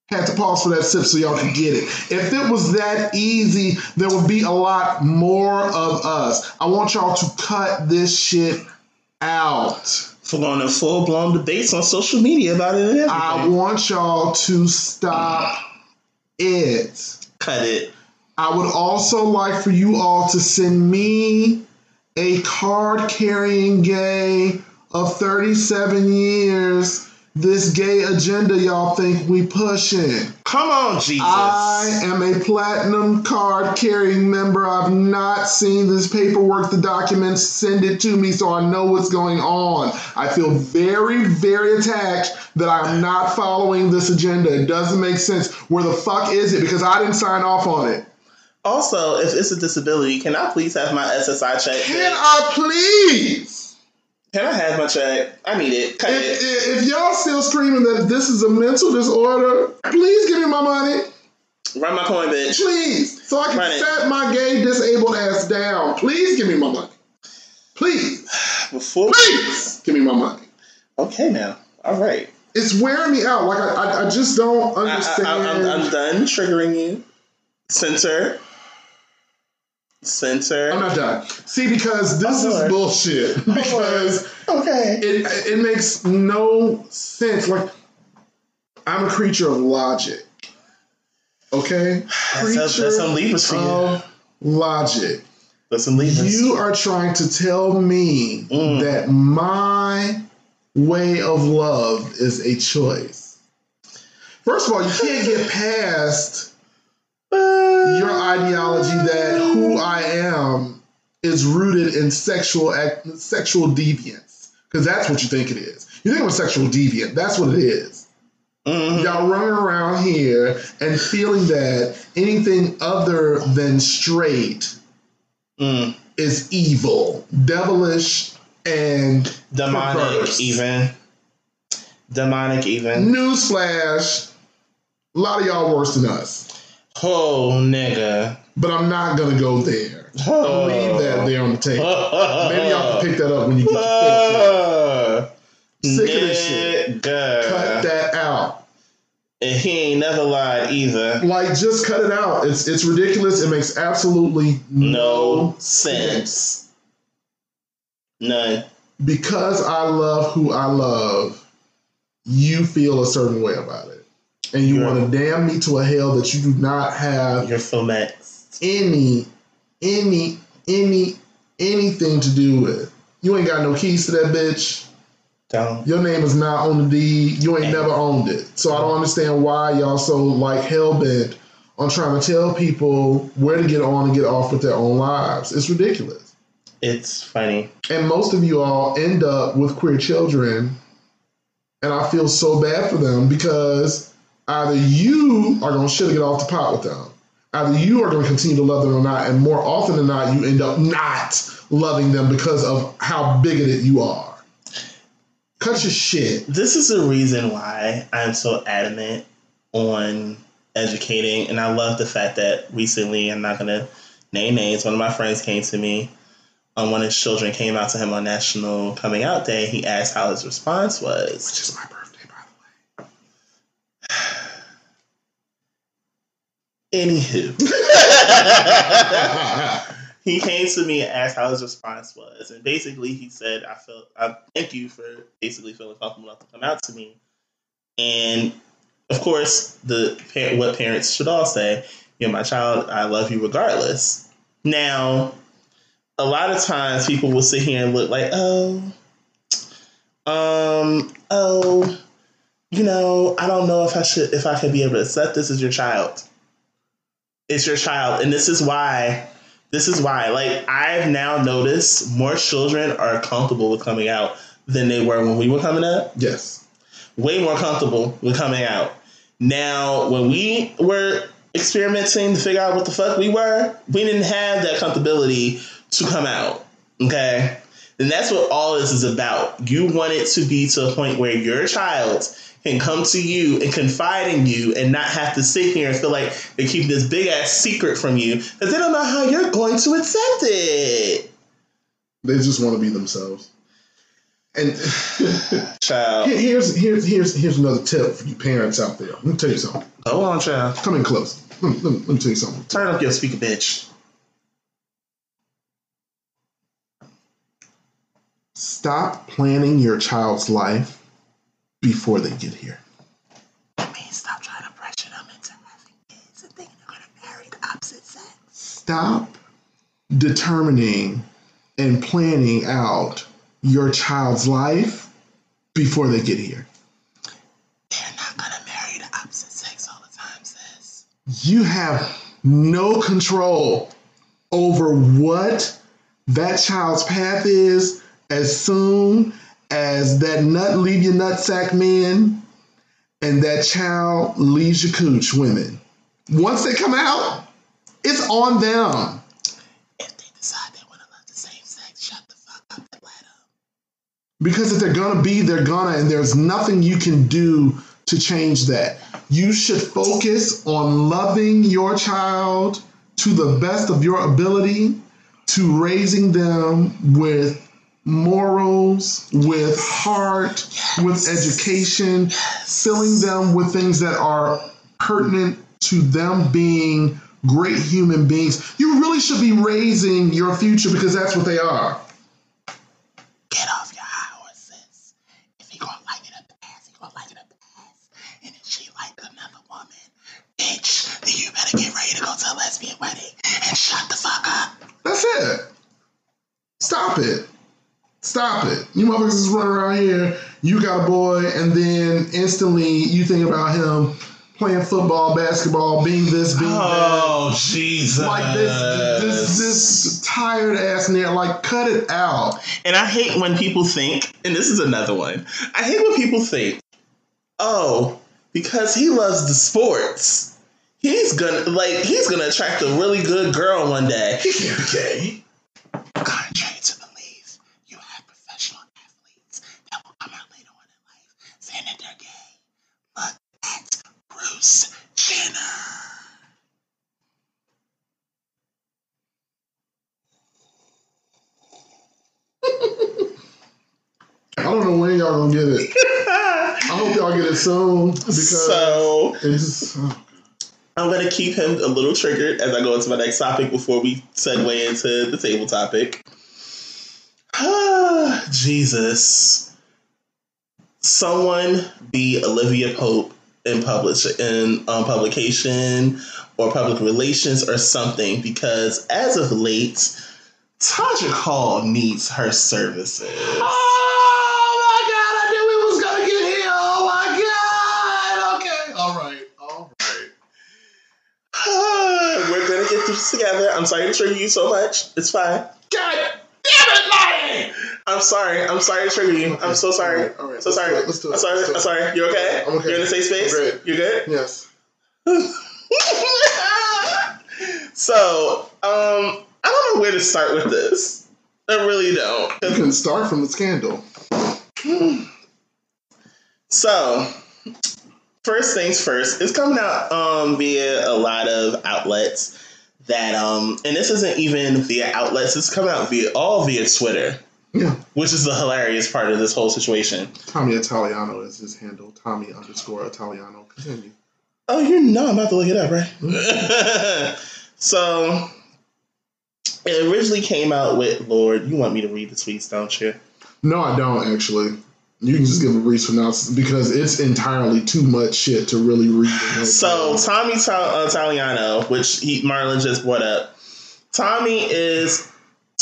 Had to pause for that sip so y'all can get it. If it was that easy, there would be a lot more of us. I want y'all to cut this shit out. For going to full blown debates on social media about it. I want y'all to stop it. Cut it. I would also like for you all to send me a card carrying gay of 37 years this gay agenda y'all think we pushing. Come on, Jesus. I am a platinum card carrying member. I've not seen this paperwork, the documents, send it to me so I know what's going on. I feel very, very attacked that I'm not following this agenda. It doesn't make sense. Where the fuck is it? Because I didn't sign off on it. Also, if it's a disability, can I please have my SSI check? Can I please? Can I have my check? I need it. Cut if, it. If y'all still screaming that this is a mental disorder, please give me my money. Run my coin, bitch. Please. So I can Run set it. my gay disabled ass down. Please give me my money. Please. Before Please give me my money. Okay now. All right. It's wearing me out. Like I, I, I just don't understand. I, am done triggering you. Censor. Center. I'm not done. See, because this is bullshit. Because okay. it it makes no sense. Like I'm a creature of logic. Okay, That's, that's, that's some for you. logic. That's some levers. You are trying to tell me Mm. that my way of love is a choice. First of all, you can't get past your ideology that who I am is rooted in sexual act, sexual deviance because that's what you think it is. You think I'm a sexual deviant. That's what it is. Mhm. Y'all running around here and feeling that anything other than straight Mm. is evil, devilish, and Demonic, perverse. even. Demonic, even. Newsflash: a lot of y'all worse than us. Oh, nigga. But I'm not gonna go there. I'll leave that there on the table. Maybe y'all can pick that up when you get your. Uh, Sick of this shit. nigga. Cut that out. And he ain't never lied either. Like, just cut it out. It's it's ridiculous. It makes absolutely No no sense. None. Because I love who I love, you feel a certain way about it, and you want to damn me to a hell that you do not have You're flummoxed. any, any, any, anything to do with. You ain't got no keys to that bitch. Don't. Your name is not on the deed. You ain't And- never owned it. So I don't understand why y'all so like hell bent on trying to tell people where to get on and get off with their own lives. It's ridiculous. It's funny. And most of you all end up with queer children, and I feel so bad for them because either you are going to shit or get off the pot with them, either you are going to continue to love them or not, and more often than not, you end up not loving them because of how bigoted you are. Cut your shit. This is the reason why I'm so adamant on educating. And I love the fact that recently, I'm not going to name names, one of my friends came to me. Um, when his children came out to him on National Coming Out Day, he asked how his response was. Which is my birthday, by Anywho, he came to me and asked how his response was, and basically he said, "I felt I thank you for basically feeling comfortable enough to come out to me." And of course, the what parents should all say, "You're my child. I love you regardless." Now, a lot of times people will sit here and look like, "Oh, um, oh." You know, I don't know if I should, if I could be able to accept this as your child it's your child. And this is why this is why like i've now noticed more children are comfortable with coming out than they were when we were coming up. Yes. way more comfortable with coming out. Now when we were experimenting to figure out what the fuck we were we didn't have that comfortability to come out okay? And that's what all this is about. You want it to be to a point where your child can come to you and confide in you and not have to sit here and feel like they're keeping this big ass secret from you because they don't know how you're going to accept it. They just want to be themselves. And Child. Here's here's here's here's another tip for you parents out there. Let me tell you something. Hold on, child. Come in close. Let me, let me, let me tell you something. Turn up your speaker, bitch. Stop planning your child's life before they get here. I mean, stop trying to pressure them into having kids and thinking they're going to marry the opposite sex. Stop determining and planning out your child's life before they get here. They're not going to marry the opposite sex all the time, sis. You have no control over what that child's path is as soon as that nut leave your nutsack men and that child leaves your cooch women. Once they come out, it's on them. If they decide they want to love the same sex, shut the fuck up and let them. Because if they're gonna be, they're gonna, and there's nothing you can do to change that. You should focus on loving your child to the best of your ability, to raising them with morals, with heart, with education, filling them with things that are pertinent to them being great human beings. You really should be raising your future because that's what they are. Get off your high horses. If he gonna like it up the ass, he gonna like it up the ass. And if she like another woman, bitch, then you better get ready to go to a lesbian wedding and shut the fuck up. That's it. Stop it. Stop it. You motherfuckers is running around here. You got a boy, and then instantly you think about him playing football, basketball, being this, being oh, that. Oh Jesus! Like this, this, this tired ass nigga. Like, cut it out. And I hate when people think, and this is another one. I hate when people think, oh, because he loves the sports, he's gonna like he's gonna attract a really good girl one day. He can't be gay. Contrary to belief, you have professional athletes that will come out later on in life saying that they're gay. Look at Jenner. I don't know when y'all gonna get it. I hope y'all get it soon because so it's. Uh, I'm gonna keep him a little triggered as I go into my next topic before we segue into the table topic. Jesus. Someone be Olivia Pope in publish in um, publication or public relations or something because as of late, Todrick Hall needs her services. Oh my god! I knew we was gonna get here. Oh my god! Okay, all right, all right. We're gonna get through this together. I'm sorry to trigger you so much. It's fine. God damn it, Lonnie! I'm sorry. I'm sorry to trigger you. I'm so sorry. All right, all right. So Let's sorry. Let's do it. I'm sorry. Let's do it. I'm sorry. You okay? I'm okay. You're in a safe space. I'm great. You good? Yes. so, um, I don't know where to start with this. I really don't. You can start from the scandal. So, first things first, it's coming out um, via a lot of outlets that, um, and this isn't even via outlets. It's coming out via all via Twitter, Yeah. which is the hilarious part of this whole situation. Tommy Italiano is his handle. Tommy underscore Italiano. Continue. Oh, you know I'm about to look it up, right? so it originally came out with Lord. You want me to read the tweets, don't you? No, I don't actually. You can just give a brief synopsis because it's entirely too much shit to really read. So. Tommy uh, which he, Marlon just brought up, Tommy is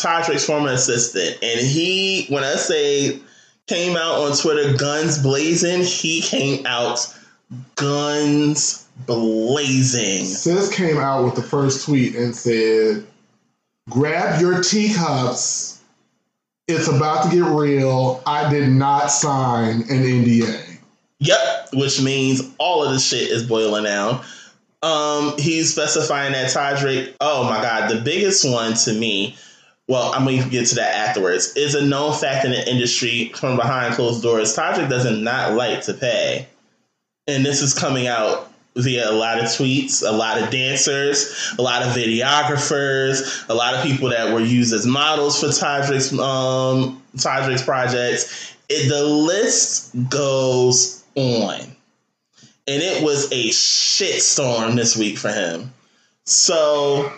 Todrick's former assistant, and he, when I say came out on Twitter, guns blazing, he came out guns blazing. Sis came out with the first tweet and said, "Grab your teacups. It's about to get real. I did not sign an NDA." Yep, which means all of this shit is boiling down. Um, he's specifying that Todrick, oh my god, the biggest one to me, well, I'm gonna get to that afterwards, It's a known fact in the industry from behind closed doors. Todrick does not like to pay. And this is coming out via a lot of tweets, a lot of dancers, a lot of videographers, a lot of people that were used as models for Todrick's um projects. It, the list goes on. And it was a shitstorm this week for him. So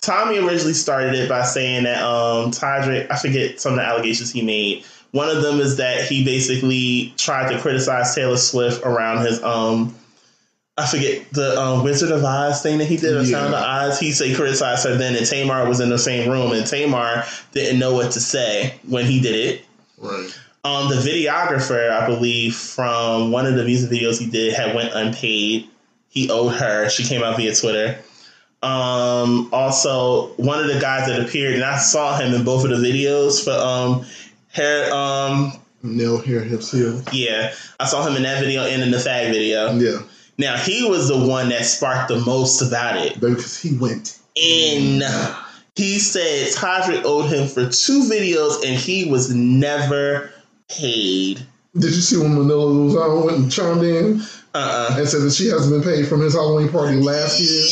Tommy originally started it by saying that um Todrick, I forget some of the allegations he made. One of them is that he basically tried to criticize Taylor Swift around his um I forget the um, Wizard of Oz thing that he did, or Yeah. Sound of Oz. He said criticized her then, and Tamar was in the same room, and Tamar didn't know what to say when he did it. Right. Um, the videographer, I believe, from one of the music videos he did had went unpaid. He owed her. She came out via Twitter. Um, also, one of the guys that appeared, and I saw him in both of the videos for um, hair. Um, Nail hair hips heels. yeah, I saw him in that video and in the fag video. Yeah, Now he was the one that sparked the most about it. because he went. In he said Todrick owed him for two videos and he was never paid. Did you see when Manila Luzon went and chimed in Uh uh and said that she hasn't been paid from his Halloween party last year?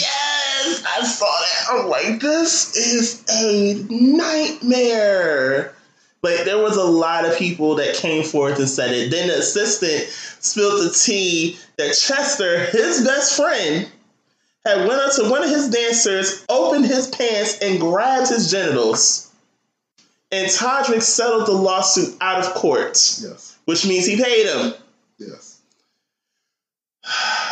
I saw that. I'm like, this is a nightmare. Like, there was a lot of people that came forth and said it. Then the assistant spilled the tea that Chester, his best friend, had went up to one of his dancers, opened his pants, and grabbed his genitals. And Todrick settled the lawsuit out of court, Yes. which means he paid him. Yes.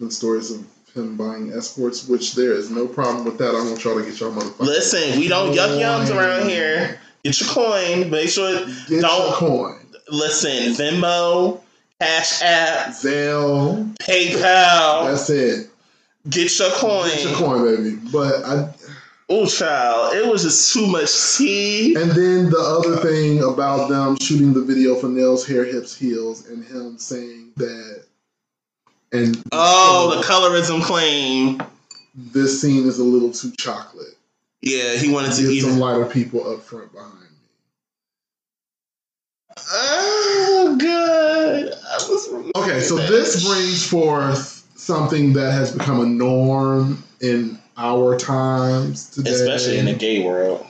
It's stories of him buying escorts, which there is no problem with that. I want y'all to get y'all motherfuckers. Listen, we don't yuck yums around here. Get your coin. Make sure. Get don't your coin. listen. Venmo, Cash App, Zelle. PayPal. That's it. Get your coin. Get your coin, baby. But I Oh, child, it was just too much tea. and then the other thing about them shooting the video for Nails Hair Hips Heels and him saying that and Oh, the colorism claim. this scene is a little too chocolate. Yeah, he wanted to Get some lighter people up front behind me. Oh, good. I was Okay, so this brings forth something that has become a norm in our times today. especially in the gay world.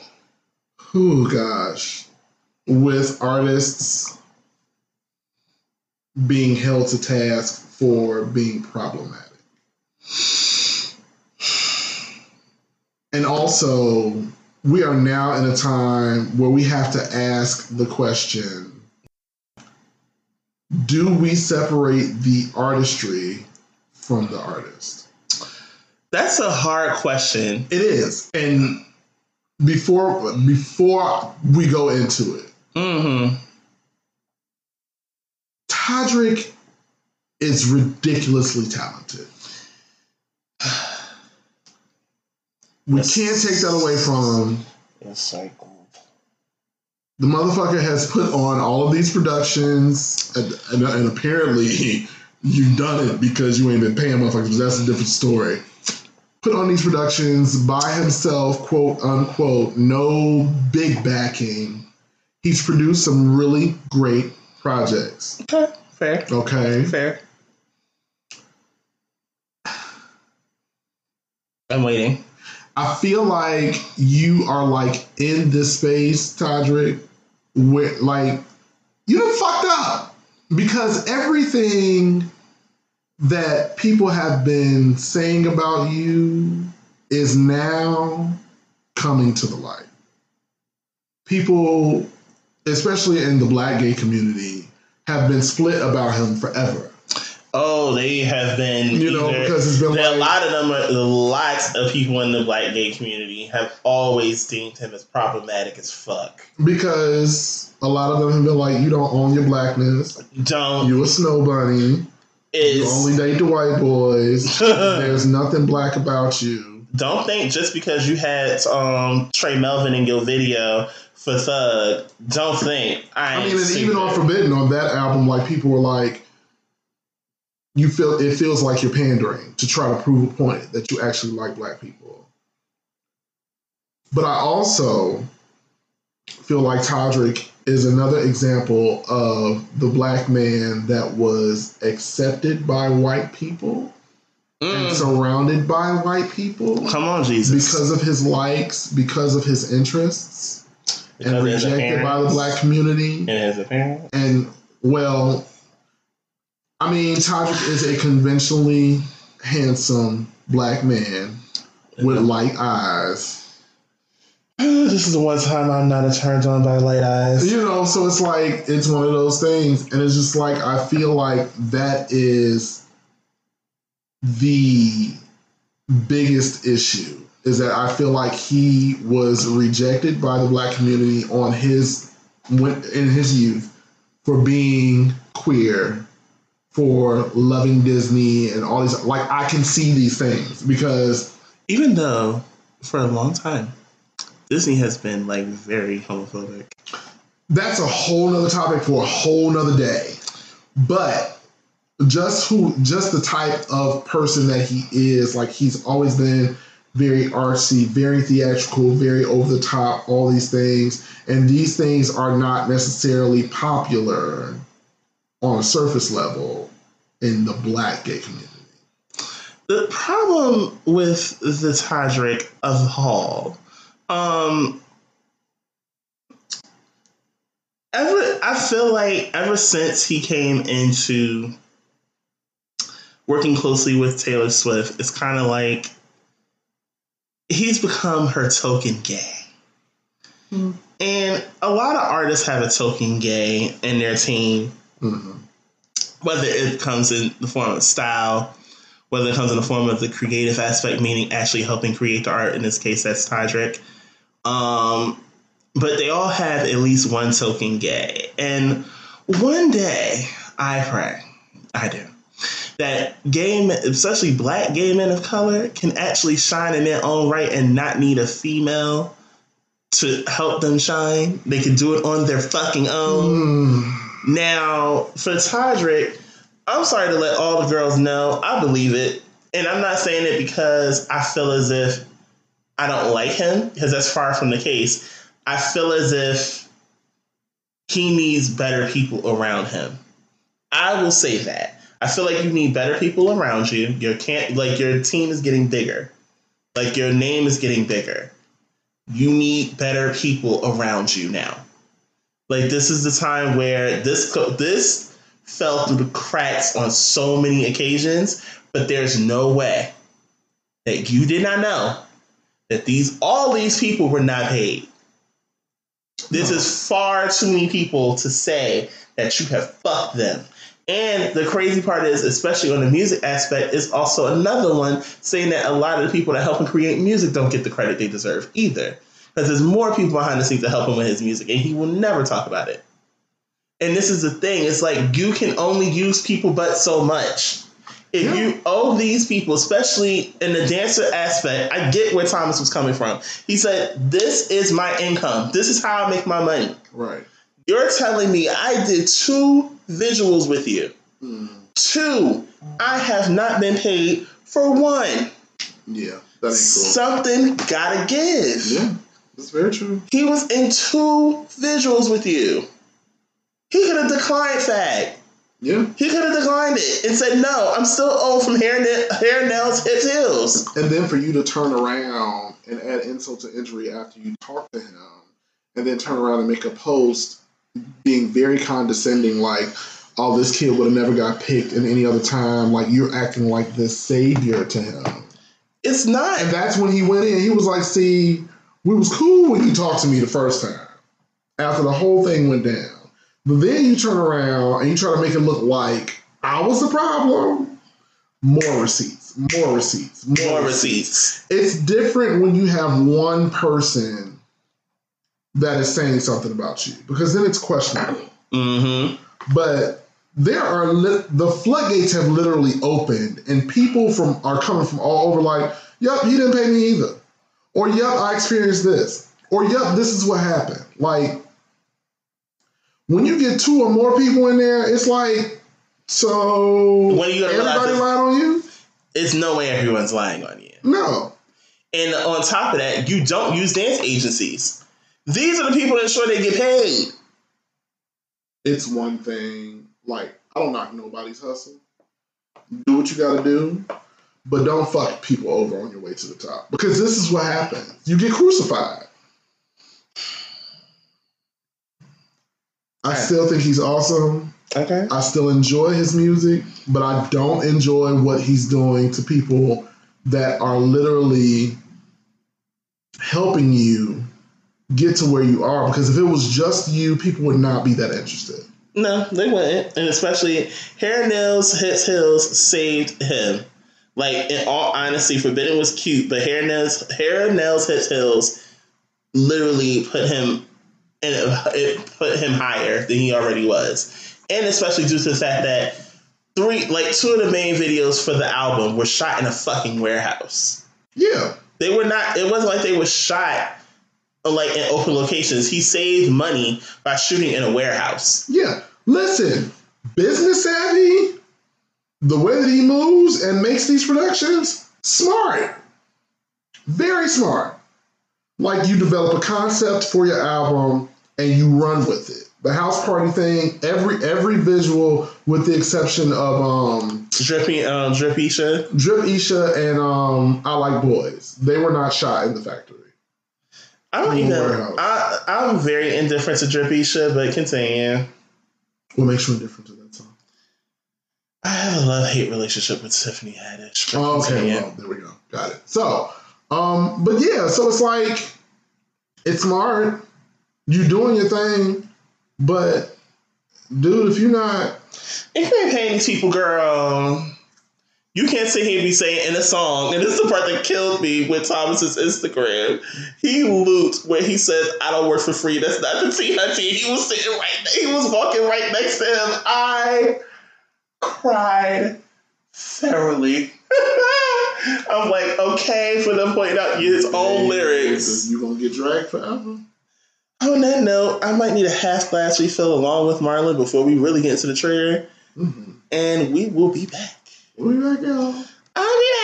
Oh gosh. With artists being held to task for being problematic. And also, we are now in a time where we have to ask the question do we separate the artistry from the artist? That's a hard question. It is. And before before we go into it, Mm-hmm. Todrick is ridiculously talented. We can't take that away from him. Like The motherfucker has put on all of these productions, and, and, and apparently you've done it because you ain't been paying motherfuckers, but that's a different story. Put on these productions by himself, quote unquote, no big backing. He's produced some really great projects. okay, fair, Okay. fair. I'm waiting. I feel like you are like in this space, Todrick, where like you done fucked up because everything that people have been saying about you is now coming to the light. People, especially in the black gay community, have been split about him forever. Oh, they have been. You know, because it's been a lot of them, are, lots of people in the black gay community have always deemed him as problematic as fuck. because a lot of them have been like, you don't own your blackness. Don't You a snow bunny. You only date the white boys. There's nothing black about you. don't think just because you had um, Tre Melvin in your video for Thug, don't think I. I mean, and even on Forbidden on that album, like people were like, you feel it feels like you're pandering to try to prove a point that you actually like black people. But I also feel like Todrick is another example of the black man that was accepted by white people and Mm, surrounded by white people. come on, Jesus, because of his likes, because of his interests, Because and rejected by the black community. and his appearance. And well, I mean, Todrick is a conventionally handsome black man with light eyes. this is the one time I'm not turned on by light eyes. You know, so it's like it's one of those things, and it's just like I feel like that is the biggest issue is that I feel like he was rejected by the black community on his in his youth for being queer, for loving Disney and all these like I can see these things because Even though for a long time, Disney has been like very homophobic. that's a whole nother topic for a whole nother day. But just who just the type of person that he is, like he's always been very artsy, very theatrical, very over the top, all these things. And these things are not necessarily popular on a surface level in the black gay community. The problem with the Todrick of Hall, um, ever I feel like ever since he came into working closely with Taylor Swift, it's kind of like he's become her token gay. Mm. And a lot of artists have a token gay in their team, mm-hmm. whether it comes in the form of style, whether it comes in the form of the creative aspect, meaning actually helping create the art. In this case, that's Todrick. Um, but they all have at least one token gay. And one day, I pray, I do, that gay men, especially black gay men of color, can actually shine in their own right and not need a female to help them shine. They can do it on their fucking own. Mm. Now, for Todrick, I'm sorry to let all the girls know, I believe it. And I'm not saying it because I feel as if I don't like him, because that's far from the case. I feel as if he needs better people around him. I will say that. I feel like you need better people around you. Your can't like your team is getting bigger. Like your name is getting bigger. You need better people around you now. Like this is the time where this this fell through the cracks on so many occasions, but there's no way that you did not know that these all these people were not paid. This no. is far too many people to say that you have fucked them. And the crazy part is, especially on the music aspect, is also another one saying that a lot of the people that help him create music don't get the credit they deserve either. Because there's more people behind the scenes that help him with his music, and he will never talk about it. And this is the thing: it's like you can only use people but so much. If yeah. you owe these people, especially in the dancer aspect, I get where Thomas was coming from. He said, "This is my income. This is how I make my money." Right. You're telling me I did two visuals with you. Mm. Two, I have not been paid for one. Yeah, that ain't cool. Something gotta give. Yeah, that's very true. He was in two visuals with you. He could have declined fag. Yeah. He could have declined it and said, no, I'm still old from hair, hair nails, hips, heels. And then for you to turn around and add insult to injury after you talk to him and then turn around and make a post being very condescending, like, oh, this kid would have never got picked in any other time. Like, you're acting like this savior to him. It's not. And that's when he went in. He was like, see, we was cool when you talked to me the first time after the whole thing went down. But then you turn around and you try to make it look like I was the problem. More receipts, more receipts, more, more receipts. receipts. It's different when you have one person that is saying something about you because then it's questionable. Mm-hmm. But there are li- the floodgates have literally opened, and people from are coming from all over. Like, yep, he didn't pay me either, or yep, I experienced this, or yep, this is what happened. Like, when you get two or more people in there, it's like, so when you everybody lied on you. It's no way everyone's lying on you. No. And on top of that, you don't use dance agencies. These are the people that ensure they get paid. It's one thing. Like I don't knock nobody's hustle. Do what you got to do, but don't fuck people over on your way to the top because this is what happens. You get crucified. I still think he's awesome. Okay. I still enjoy his music, but I don't enjoy what he's doing to people that are literally helping you get to where you are because if it was just you, people would not be that interested. No, they wouldn't. And especially hair nails, hips heels saved him. Like in all honesty, Forbidden was cute, but hair nails, hair nails, hips heels, literally put him and it put him higher than he already was. And especially due to the fact that three, like two of the main videos for the album were shot in a fucking warehouse. Yeah, they were not. It wasn't like they were shot like in open locations. He saved money by shooting in a warehouse. Yeah. Listen, business savvy, the way that he moves and makes these productions, smart. Very smart. Like you develop a concept for your album and you run with it. The house party thing, every every visual, with the exception of um Drippy um Dripeesha. Drip Isha and um I Like Boys. They were not shot in the factory. I don't even. I I'm very indifferent to Dripeesha, but continue. What makes you indifferent to that song? I have a love hate relationship with Tiffany Haddish. Oh, okay, well, there we go. Got it. So, um, but yeah, so it's like it's smart. You're doing your thing, but dude, if you're not If you ain't paying these people, girl, you can't sit here and be saying in a song, and this is the part that killed me with Thomas's Instagram. He looped where he says, I don't work for free. That's not the T Hunty. He was sitting right he was walking right next to him. I cried thoroughly. I'm like, okay, for them pointing out his own lyrics. you gonna get dragged forever. On that note, I might need a half glass refill along with Marlon before we really get into the trailer, Mm-hmm. and we will be back. We'll be back, y'all. I'll be back.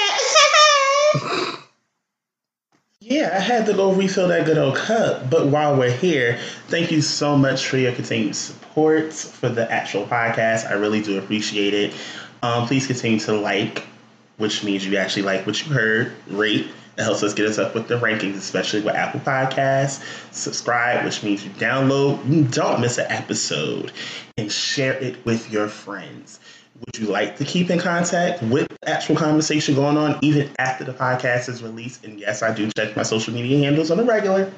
Yeah, I had to go refill that good old cup. But while we're here, thank you so much for your continued support for the actual podcast. I really do appreciate it. Um, please continue to like, which means you actually like what you heard, rate. It helps us get us up with the rankings, especially with Apple Podcasts. Subscribe, which means you download, you don't miss an episode, and share it with your friends. Would you like to keep in contact with the actual conversation going on even after the podcast is released? And yes, I do check my social media handles on a regular.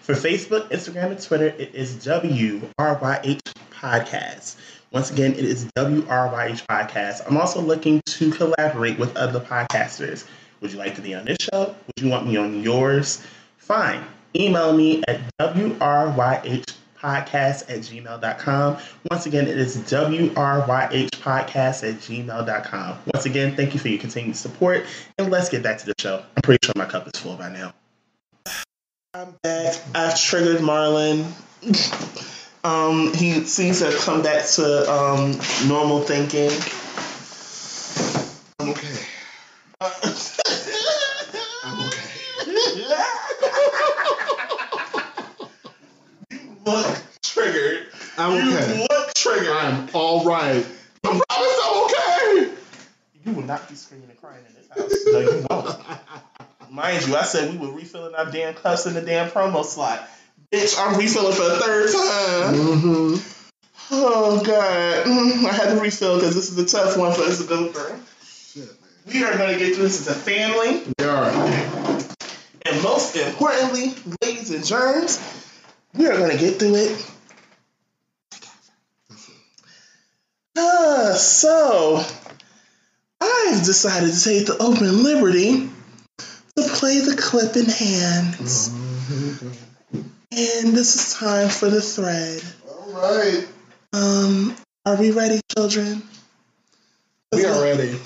For Facebook, Instagram, and Twitter, it is WRYH Podcast. Once again, it is WRYH Podcast. I'm also looking to collaborate with other podcasters. Would you like to be on this show? Would you want me on yours? Fine. Email me at WRYH podcast at gmail.com. Once again, it is WRYH podcast at gmail.com. Once again, thank you for your continued support. And let's get back to the show. I'm pretty sure my cup is full by now. I'm back. I've triggered Marlon. Um, he seems to come back to um, normal thinking. Okay. I'm okay. you look triggered. I'm You okay. look triggered. I'm all right. I promise I'm okay. You will not be screaming and crying in this house. No, you won't. Mind you, I said we were refilling our damn cups in the damn promo slot. Bitch, I'm refilling for the third time. Mm-hmm. Oh god, Mm, I had to refill because this is a tough one for us to go through. Shit, man. We are going to get through this as a family, We are. and most importantly, ladies and germs, we are going to get through it. Uh, so, I've decided to take the open liberty to play the clip in hand. Mhm. And this is time for the thread. All right. Um, are we ready, children? We are ready.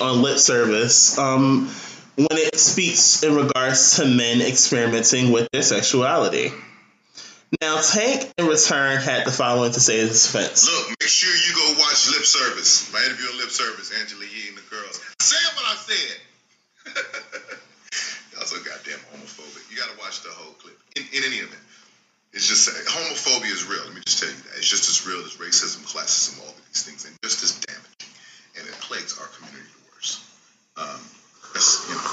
On lip service. Um, when it speaks in regards to men experimenting with their sexuality. Now, Tank in return had the following to say in his defense. Look, make sure you go watch Lip Service. My interview on Lip Service, Angela Yee and the girls. Saying what I said. Y'all so goddamn homophobic. You gotta watch the whole clip. In, in any event, it's just homophobia is real. Let me just tell you that. It's just as real as racism, classism, all of these things, and just as damaging. And it plagues our community. Um, that's, you know,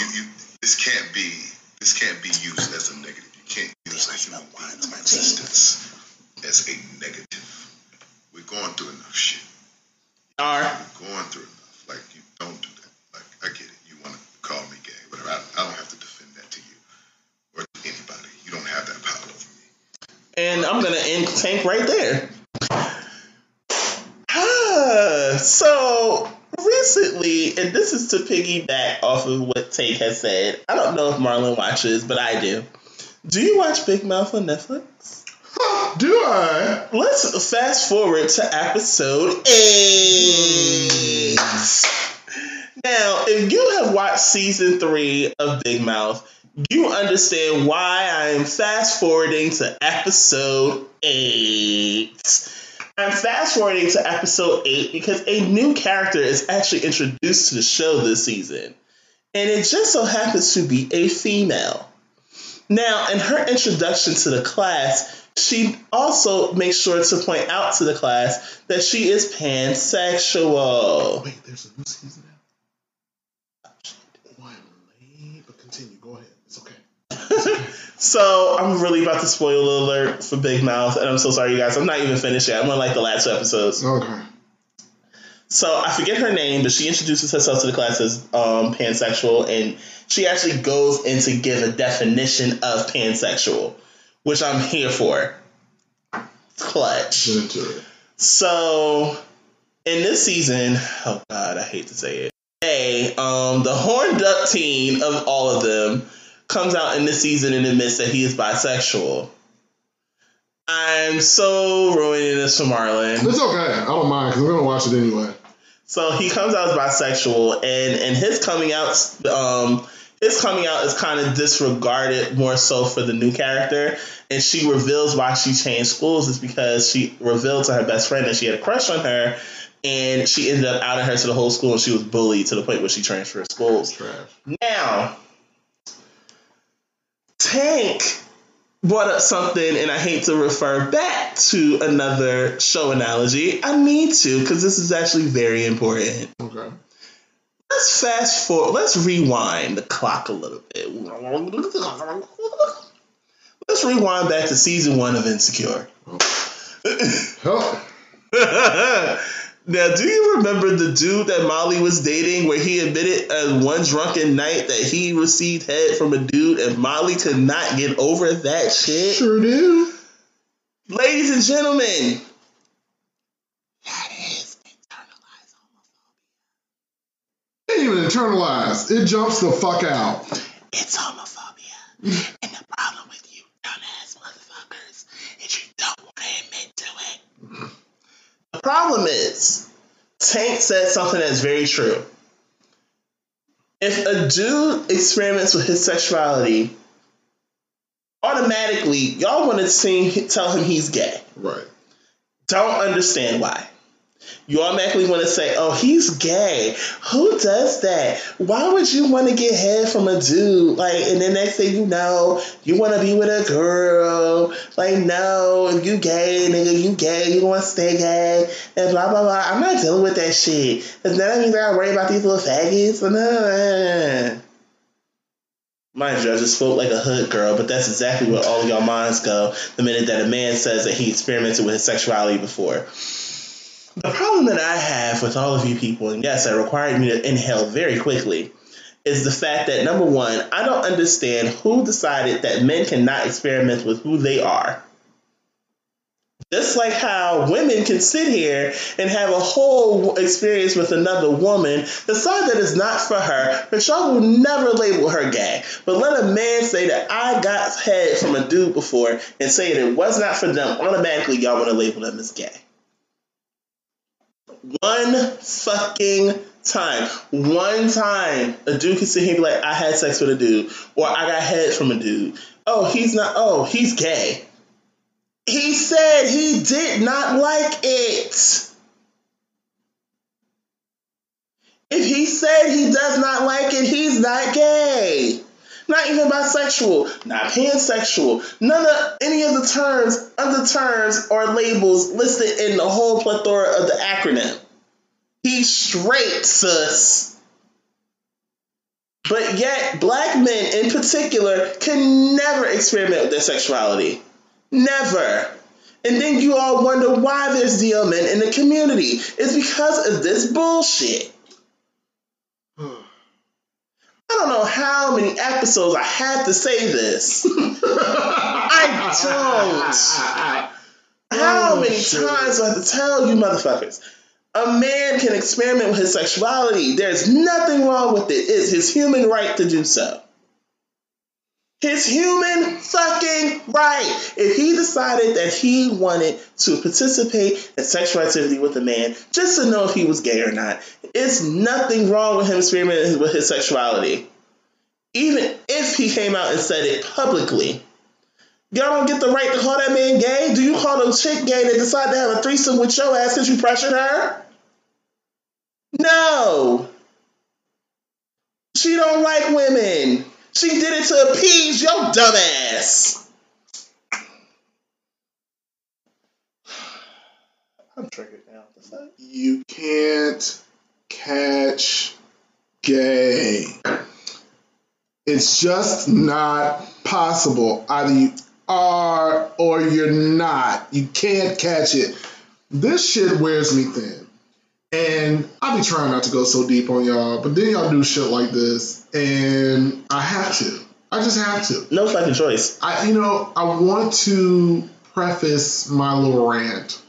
you, you, this can't be, this can't be used as a negative. You can't use a human being's existence as a negative. We're going through enough shit. Are We're going through enough. Like, you don't do that. Like, I get it. You want to call me gay, whatever. I, I don't have to defend that to you or to anybody. You don't have that power over me. and I'm gonna end Tank right there. So recently, and this is to piggyback off of what Tank has said. I don't know if Marlon watches, but I do. Do you watch Big Mouth on Netflix? Do I? Let's fast forward to episode eight. Now, if you have watched season three of Big Mouth, you understand why I'm fast forwarding to episode eight. I'm fast forwarding to episode eight because a new character is actually introduced to the show this season. And it just so happens to be a female. Now, in her introduction to the class, she also makes sure to point out to the class that she is pansexual. Wait, there's a new season now. I'm late, but continue. Go ahead. It's okay. So I'm really about to spoil the alert for Big Mouth, and I'm so sorry, you guys. I'm not even finished yet. I'm on like the last two episodes. Okay. So I forget her name, but she introduces herself to the class as um, pansexual, and she actually goes in to give a definition of pansexual, which I'm here for. Clutch. Get into it. So in this season, oh god, I hate to say it. They, um, the horned up teen of all of them comes out in this season and admits that he is bisexual. I'm so ruining this for Marlon. It's okay. I don't mind because I'm gonna watch it anyway. So he comes out as bisexual, and and his coming out, um, his coming out is kind of disregarded more so for the new character. And she reveals why she changed schools is because she revealed to her best friend that she had a crush on her, and she ended up outing her to the whole school, and she was bullied to the point where she transferred schools. Trash. Now, Tank brought up something, and I hate to refer back to another show analogy. I need to because this is actually very important. Okay. Let's fast forward. Let's rewind the clock a little bit. Let's rewind back to season one of Insecure. Oh. Help. now, do you remember the dude that Molly was dating where he admitted at one drunken night that he received head from a dude and Molly could not get over that shit? Sure do. Ladies and gentlemen, that is internalized homophobia. Ain't even internalized. It jumps the fuck out. It's homophobia. and the problem with you dumbass motherfuckers is you don't want to admit to it. The problem is, Tank said something that's very true. If a dude experiments with his sexuality, automatically y'all want to see, tell him he's gay. Right. Don't understand why. You automatically want to say, oh, he's gay. Who does that? Why would you want to get head from a dude? Like, and then next thing you know, you want to be with a girl. Like, no, you gay, nigga, you gay, you want to stay gay, and blah, blah, blah. I'm not dealing with that shit. Because that means I gotta worry about these little faggots. No. Mind you, I just spoke like a hood girl, but that's exactly where all of y'all minds go the minute that a man says that he experimented with his sexuality before. The problem that I have with all of you people, and yes, it required me to inhale very quickly, is the fact that number one, I don't understand who decided that men cannot experiment with who they are. Just like how women can sit here and have a whole experience with another woman, decide that it's not for her, but y'all will never label her gay. But let a man say that I got head from a dude before and say that it was not for them, automatically y'all want to label them as gay. One fucking time. One time a dude can sit here and be like, I had sex with a dude, or I got head from a dude. Oh, he's not, oh, he's gay. He said he did not like it. If he said he does not like it, he's not gay. Not even bisexual, not pansexual, none of any of the terms, other terms or labels listed in the whole plethora of the acronym. He's straight, sus. But yet, black men in particular can never experiment with their sexuality. Never. And then you all wonder why there's DL men in the community. It's because of this bullshit. I don't know how many episodes I had to say this. I don't. How Oh, many times do I have to tell you motherfuckers? A man can experiment with his sexuality. There's nothing wrong with it. It's his human right to do so. His human fucking right. If he decided that he wanted to participate in sexual activity with a man just to know if he was gay or not, it's nothing wrong with him experimenting with his sexuality. even if he came out and said it publicly, y'all don't get the right to call that man gay. Do you call a chick gay that decided to have a threesome with your ass because you pressured her? No. She don't like women. She did it to appease your dumbass. I'm triggered now. You can't catch gay. It's just not possible. Either you are or you're not. You can't catch it. This shit wears me thin. And I be trying not to go so deep on y'all, but then y'all do shit like this, and I have to. I just have to. No fucking choice. I, you know, I want to preface my little rant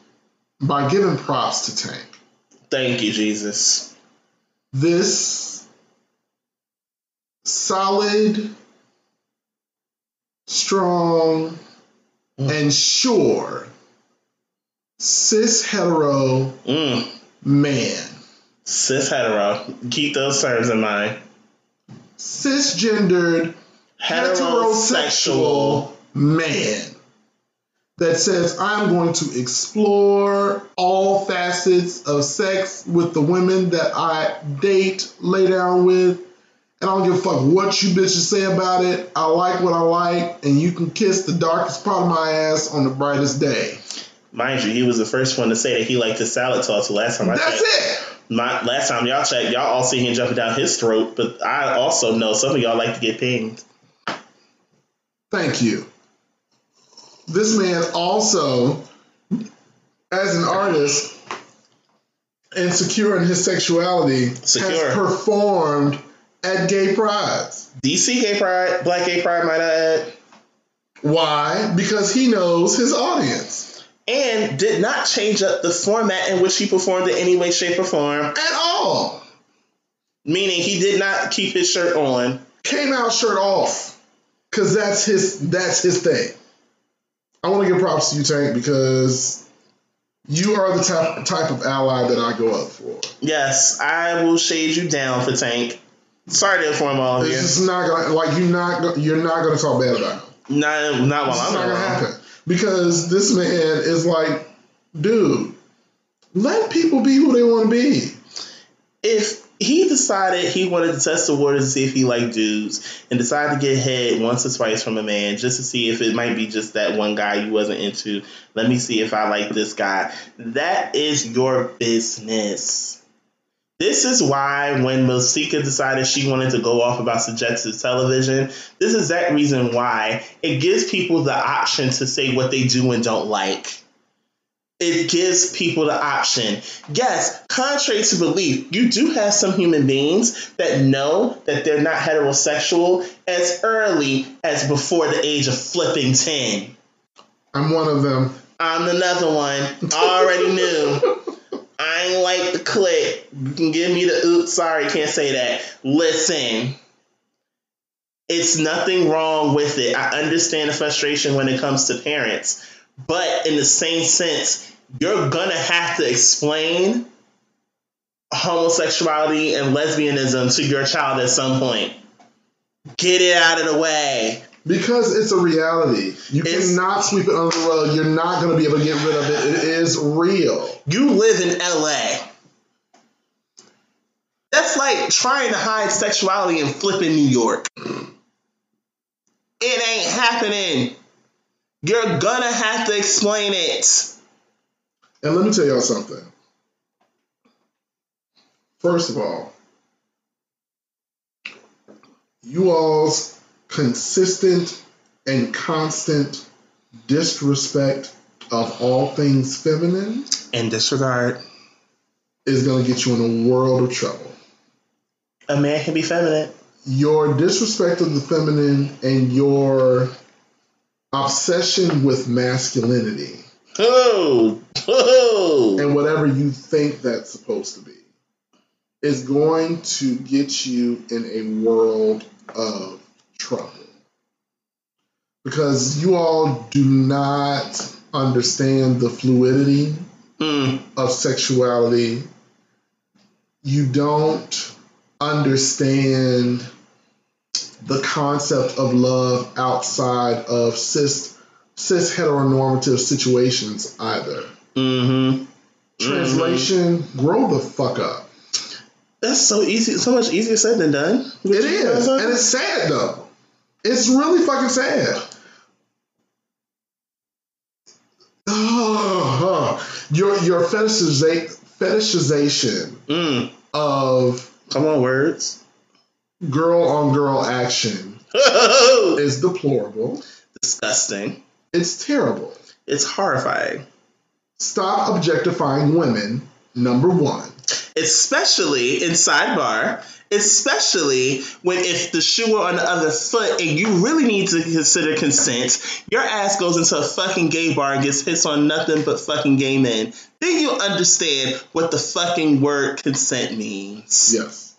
by giving props to Tank. Thank you, Jesus. This solid, strong, and sure cis hetero Mm. Man, Cis hetero. Keep those terms in mind. cisgendered heterosexual man that says I'm going to explore all facets of sex with the women that I date, lay down with, and I don't give a fuck what you bitches say about it. I like what I like, and you can kiss the darkest part of my ass on the brightest day. Mind you, he was the first one to say that he liked the salad toss. Last time I That's checked, it. my last time y'all checked, y'all all see him jumping down his throat. But I also know some of y'all like to get pinged. Thank you. This man also, as an artist, and secure in his sexuality, Secure. has performed at gay prides. DC gay pride, black gay pride, might I add, Why? Because he knows his audience and did not change up the format in which he performed in any way, shape, or form. at all. Meaning he did not keep his shirt on. Came out shirt off, because that's his that's his thing. I want to give props to you, Tank, because you are the type type of ally that I go up for. Yes, I will shade you down for Tank. Sorry to inform all of It's you. just not gonna like you're not you're not gonna talk bad about him. Not, not while It's I'm not gonna around. happen because this man is like, dude, let people be who they want to be. If he decided he wanted to test the waters to see if he liked dudes and decided to get head once or twice from a man just to see if it might be just that one guy you wasn't into, let me see if I like this guy. That is your business. This is why when Masika decided she wanted to go off about suggestive television, this is that reason why it gives people the option to say what they do and don't like. It gives people the option. Yes, contrary to belief, you do have some human beings that know that they're not heterosexual as early as before the age of flipping 10. I'm one of them. I'm another one. I already knew. I ain't like the click. Give me the oops, sorry, can't say that. Listen. It's nothing wrong with it. I understand the frustration when it comes to parents. But in the same sense, you're gonna have to explain homosexuality and lesbianism to your child at some point. Get it out of the way. Because it's a reality. You It's- cannot sweep it under the rug. You're not going to be able to get rid of it. It is real. You live in LA. That's like trying to hide sexuality in flipping New York. It ain't happening. You're gonna have to explain it. And let me tell y'all something. First of all, you all's consistent and constant disrespect of all things feminine and disregard, is going to get you in a world of trouble. a man can be feminine. Your disrespect of the feminine and your obsession with masculinity Oh, oh. and whatever you think that's supposed to be is going to get you in a world of trouble. Because you all do not understand the fluidity Mm, of sexuality. You don't understand the concept of love outside of cis cis heteronormative situations either. Mm-hmm. Translation: Grow the fuck up. That's so easy. So much easier said than done. It is, and it's sad though. It's really fucking sad. Oh, your your fetishiza- fetishization Mm. of Come on, words. girl on girl action is deplorable. Disgusting. It's terrible. It's horrifying. Stop objectifying women. Number one. Especially in sidebar. Especially when if the shoe were on the other foot and you really need to consider consent, your ass goes into a fucking gay bar and gets hits on nothing but fucking gay men. Then you understand what the fucking word consent means. Yes,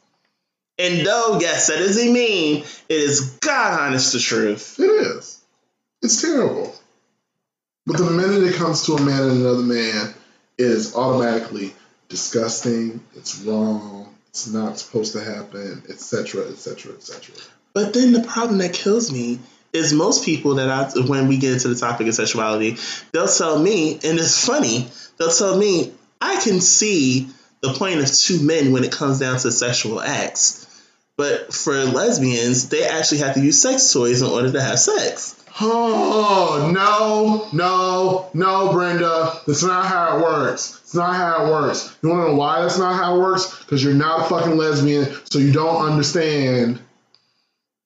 And though, yes, that is a meme, it is God honest the truth. it is. It's terrible. But the minute it comes to a man and another man, it is automatically disgusting. It's wrong. It's not supposed to happen, etc., etc., etc. But then the problem that kills me is most people that I, when we get into the topic of sexuality, they'll tell me, and it's funny, they'll tell me, I can see the point of two men when it comes down to sexual acts. But for lesbians, they actually have to use sex toys in order to have sex. Oh no, no, no, Brenda. That's not how it works. It's not how it works. You wanna know why that's not how it works? Because you're not a fucking lesbian, so you don't understand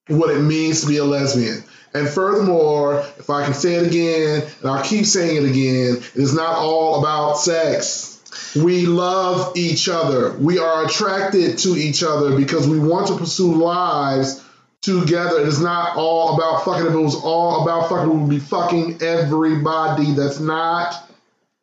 what it means to be a lesbian. And furthermore, if I can say it again, and I'll keep saying it again, it is not all about sex. We love each other. We are attracted to each other because we want to pursue lives together. It is not all about fucking. If it was all about fucking, we would be fucking everybody. That's not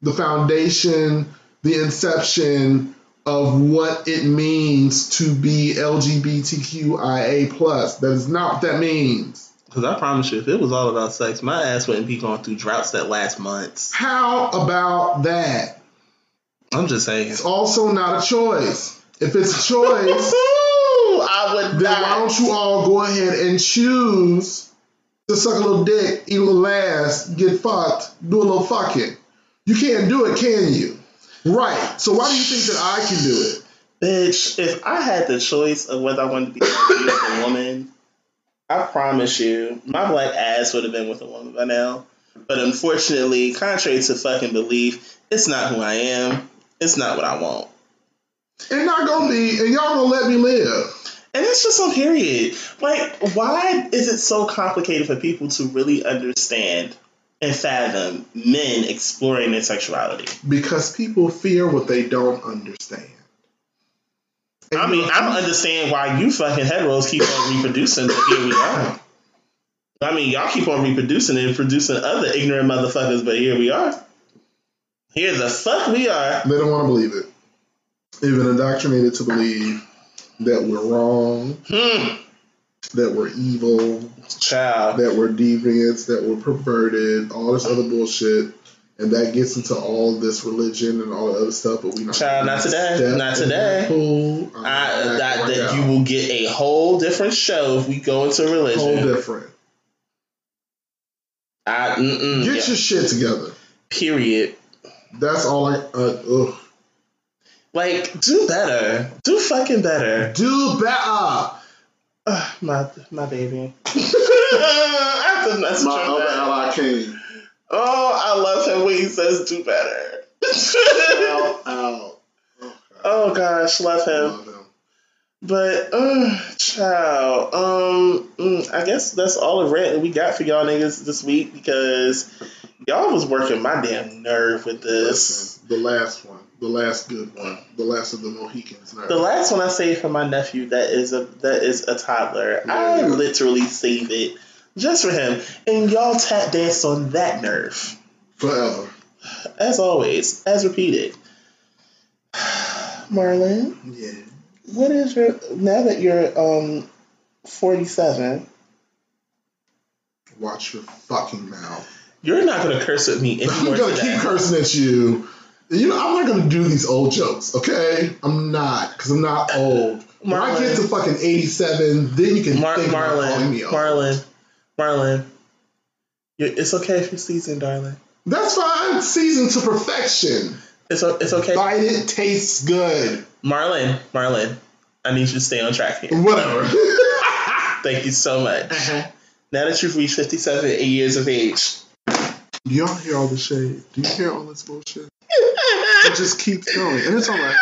the foundation, the inception of what it means to be LGBTQIA plus. That is not what that means. Because I promise you, if it was all about sex, my ass wouldn't be going through droughts that last months. How about that? I'm just saying. It's also not a choice. If it's a choice, Then why don't you all go ahead and choose to suck a little dick, eat a little ass, get fucked, do a little fucking? You can't do it, can you? Right. So why do you think that I can do it? Bitch, if I had the choice of whether I wanted to be with a woman, I promise you, my black ass would have been with a woman by now. But unfortunately, contrary to fucking belief, it's not who I am. It's not what I want. And not gonna be, and y'all gonna let me live. And it's just on period. Like, why is it so complicated for people to really understand and fathom men exploring their sexuality? Because people fear what they don't understand. And I mean, I don't understand why you fucking heteros keep on reproducing, but here we are. I mean, y'all keep on reproducing and producing other ignorant motherfuckers, but here we are. Here the fuck we are. They don't want to believe it. They've been indoctrinated to believe that we're wrong, Hmm. that we're evil, Child. that we're deviants, that we're perverted, all this other bullshit. And that gets into all this religion and all the other stuff, but we not. Child, not today. Not today. pool. I'm I, that, that you will get a whole different show if we go into religion. whole different. I, Get yeah. your shit together. Period. That's all I. Uh, ugh. Like, do better. Do fucking better. Do better. Ugh, my my baby. I have to message My her other back. ally came. Oh, I love him when he says do better. Out, out. oh gosh, love him. Love him. But uh child, um mm, I guess that's all the rant that we got for y'all niggas this week because y'all was working my damn nerve with this. Listen, the last one, the last good one, the last of the Mohicans. Now. The last one I saved for my nephew that is a that is a toddler. I Yeah. literally saved it just for him. And y'all tap danced on that nerve. Forever. As always, as repeated. Marlon, Yeah. what is your now that you're um forty seven, Watch your fucking mouth. you're not gonna curse at me anymore. I'm gonna keep cursing at you You know, I'm not gonna do these old jokes, okay? I'm not, because I'm not old. When I get to fucking 87, then you can Mar- think about calling me old. Marlon, Marlon. it's okay if you're seasoned, darling. That's fine. Seasoned to perfection. It's o- it's okay. Bite it, tastes good. Marlon, Marlon, I need you to stay on track here. Whatever. Thank you so much. Uh-huh. Now that you've reached 57 years of age, Do y'all hear all the shade? Do you hear all this bullshit? It just keeps going. And it's alright.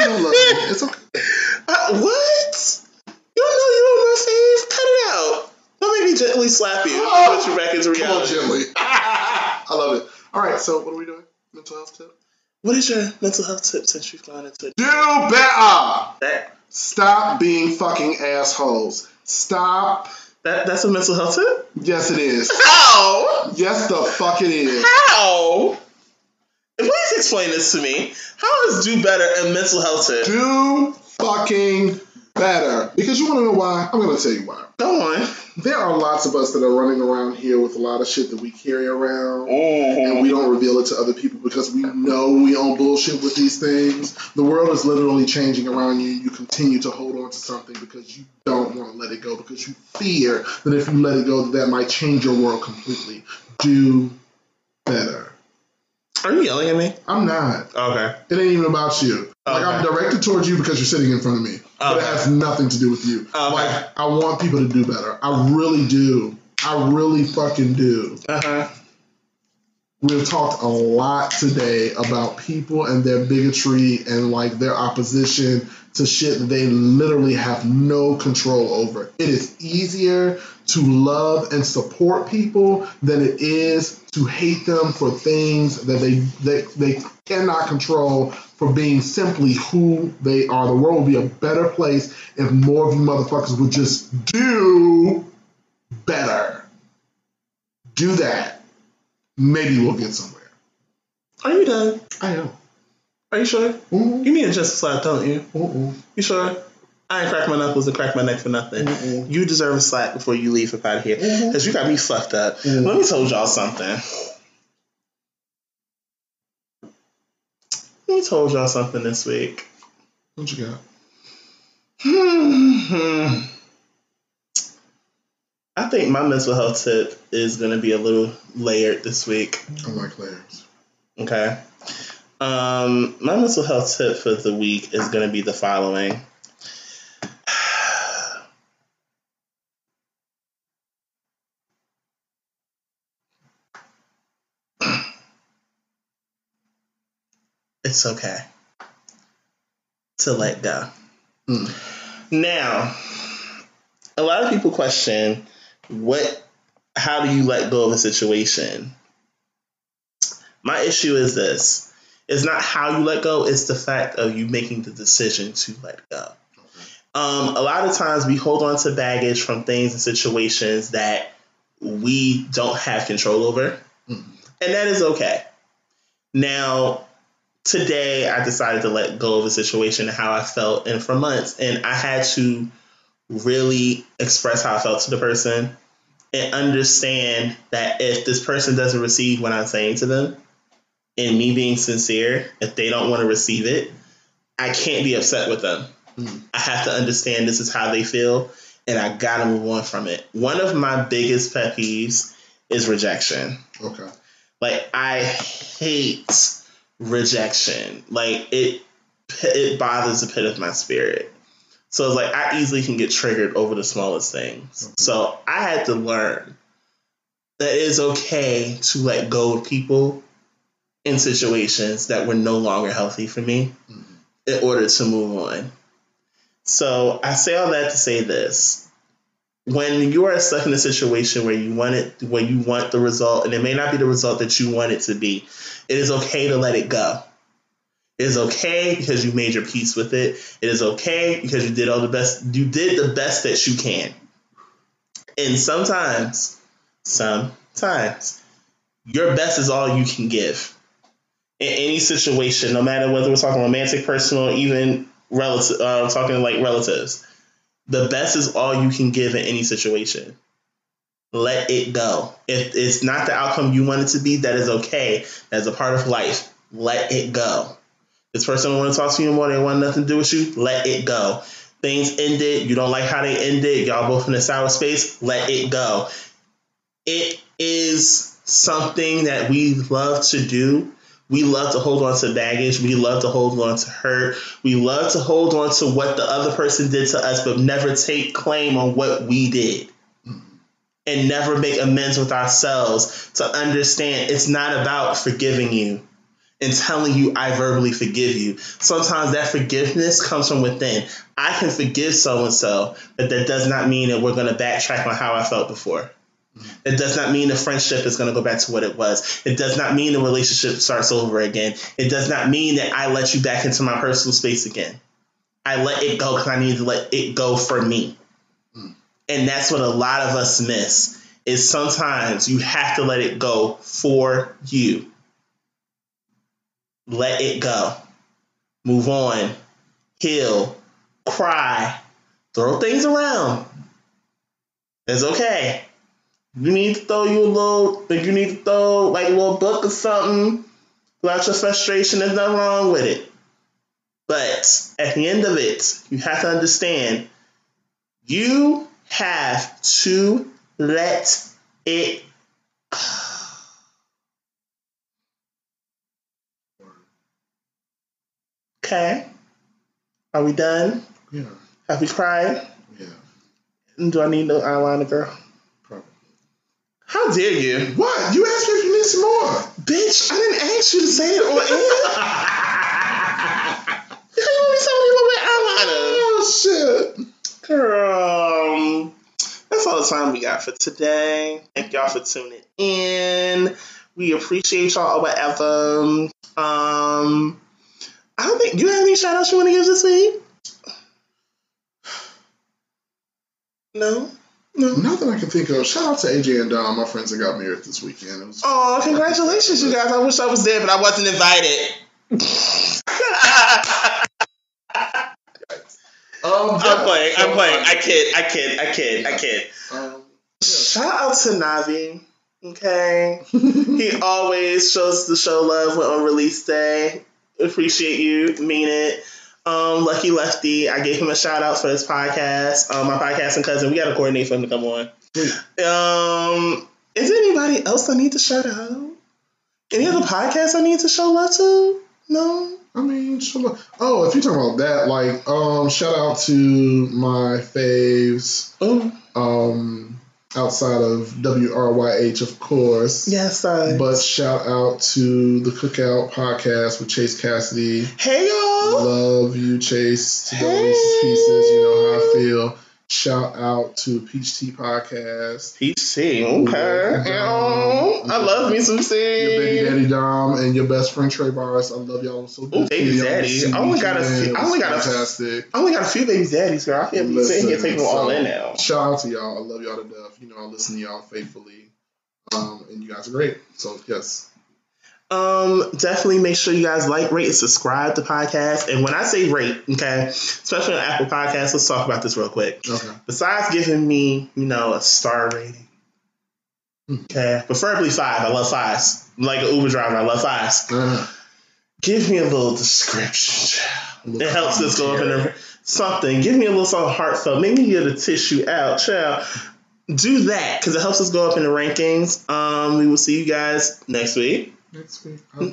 You don't love me. It's okay. Uh, what? You don't know you're on my face? Cut it out. Don't make me gently slap you. Oh, Put you back into Come on, gently. I love it. Alright, so what are we doing? Mental health tip? What is your mental health tip since you've gone into it? Do better! that? Stop being fucking assholes. Stop. That that's a mental health tip. Yes, it is. How? Yes, the fuck it is. How? Please explain this to me. How is do better a mental health tip? Do fucking better. Because you want to know why? I'm going to tell you why. Go on. There are lots of us that are running around here with a lot of shit that we carry around. And we don't reveal it to other people because we know we own bullshit with these things. The world is literally changing around you. You continue to hold on to something because you don't want to let it go because you fear that if you let it go, that, that might change your world completely. Do better. Are you yelling at me? I'm not. Okay. It ain't even about you. Like I'm directed towards you because you're sitting in front of me, but it has nothing to do with you. Okay. Like I want people to do better. I really do. I really fucking do. Uh huh. We've talked a lot today about people and their bigotry and like their opposition to shit that they literally have no control over. It is easier to love and support people than it is to hate them for things that they they, they cannot control for being simply who they are. The world would be a better place if more of you motherfuckers would just do better. Do that maybe we'll get somewhere. Are you done? I am. Are you sure? Mm-mm. You need a just slap, don't you? Mm-mm. You sure? I ain't crack my knuckles and crack my neck for nothing. Mm-mm. You deserve a slap before you leave up out of here. Because you got me fucked up. Mhm. Let me tell y'all something. Let me told y'all something this week. What you got? Hmm. I think my mental health tip is going to be a little layered this week. I like layers. Okay. Um, my mental health tip for the week is going to be the following. It's okay to let go. Mm. Now, a lot of people question what how do you let go of a situation? My issue is this. It's not how you let go, it's the fact of you making the decision to let go. Um, a lot of times we hold on to baggage from things and situations that we don't have control over. Mhm. And that is okay. Now, today I decided to let go of a situation and how I felt and for months. And I had to really express how I felt to the person and understand that if this person doesn't receive what I'm saying to them, and me being sincere, if they don't want to receive it, I can't be upset with them. Mhm. I have to understand this is how they feel, and I gotta move on from it. One of my biggest pet peeves is rejection. Okay. Like I hate rejection. Like it it bothers the pit of my spirit. So it's like I easily can get triggered over the smallest things. So I had to learn that it is okay to let go of people in situations that were no longer healthy for me Mhm. in order to move on. So I say all that to say this. When you are stuck in a situation where you want it, where you want the result, and it may not be the result that you want it to be, it is okay to let it go. It is okay because you made your peace with it. It is okay because you did all the best. You did the best that you can. And sometimes, sometimes, your best is all you can give in any situation, no matter whether we're talking romantic, personal, even relative, uh, talking like relatives. The best is all you can give in any situation. Let it go. If it's not the outcome you want it to be, that is okay. That's a part of life. let it go. This person want to talk to you anymore. They want nothing to do with you. Let it go. Things ended. You don't like how they ended. Y'all both in a sour space. Let it go. It is something that we love to do. We love to hold on to baggage. We love to hold on to hurt. We love to hold on to what the other person did to us, but never take claim on what we did. And never make amends with ourselves to understand it's not about forgiving you and telling you I verbally forgive you. Sometimes that forgiveness comes from within. I can forgive so and so, but that does not mean that we're going to backtrack on how I felt before. It does not mean the friendship is going to go back to what it was. It does not mean the relationship starts over again. It does not mean that I let you back into my personal space again. I let it go because I need to let it go for me. Hmm. And that's what a lot of us miss is sometimes you have to let it go for you. Let it go. Move on. Heal. Cry. Throw things around. It's okay. You need to throw you a little, like you need to throw like a little book or something. Let your frustration. There's nothing wrong with it. But at the end of it, you have to understand you have to let it Okay. Are we done? Yeah. Have we cried? Yeah. Do I need no eyeliner, girl? How dare you? What? You asked me if you need some more. Bitch, I didn't ask you to say it on air. How you want me you what eyeliner? Oh shit. Girl, um, that's all the time we got for today. Thank y'all for tuning in. We appreciate y'all or whatever. Um, I don't think you have any shout outs you want to give this week? No? No? Nothing I can think of. Shout out to AJ and Dom, my friends that got married this weekend. It was Oh, congratulations, you guys. I wish I was there, but I wasn't invited. Um, I'm playing. I'm playing. I kid. I kid. I kid. I kid. Um, Shout out to Navi. Okay. he always shows the show love when on release day. Appreciate you. Mean it. Um, Lucky Lefty. I gave him a shout out for his podcast. Um, my podcasting cousin. We got to coordinate for him to come on. Um, is there anybody else I need to shout out? Any other podcasts I need to show love to? No. I mean. Oh, if you're talking about that, like, um, shout out to my faves, Oh, um, outside of WRYH, of course. yes. I. But shout out to the Cookout podcast with Chase Cassidy. hey y'all. Love you, Chase. To Hey. Pieces. You know how I feel. Shout out to Peach Tea Podcast. Peach tea. Okay. I love me some Your baby daddy Dom and your best friend Trey Bars. I love y'all so good. Ooh, baby daddy. I only got a few- I only got a- fantastic. I only got a few baby daddies, girl. I can't be sitting here taking them all in now. Shout out to y'all. I love y'all to death. You know, I listen to y'all faithfully. Um, and you guys are great. So, yes. Um, definitely make sure you guys like, rate, and subscribe to podcast. And when I say rate, okay, especially on Apple Podcasts, let's talk about this real quick. Okay. Besides giving me, you know, a star rating, okay, preferably five. I love fives. I'm like an Uber driver, I love fives. Uh, Give me a little description. a little It helps us go up in the something. Give me a little something heartfelt. Make me get a tissue out, child. Do that because it helps us go up in the rankings. Um, we will see you guys next week. Next week. Uh,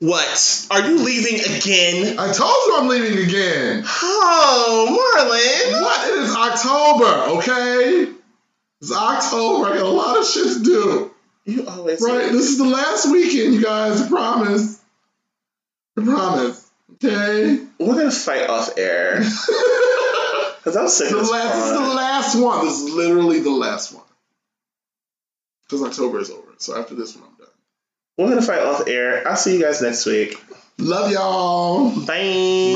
what? Are you leaving again? I told you I'm leaving again. Oh, Marlon. What? It is October, okay? It's October. I got a lot of shit to do. You always Right? This is the last weekend, you guys. I promise. I promise. Okay? We're gonna fight off air because I'm sick the of this. last, this is the last one. This is literally the last one. Because October is over. So after this one, I'm done. We're gonna fight off air. I'll see you guys next week. Love y'all. Bye.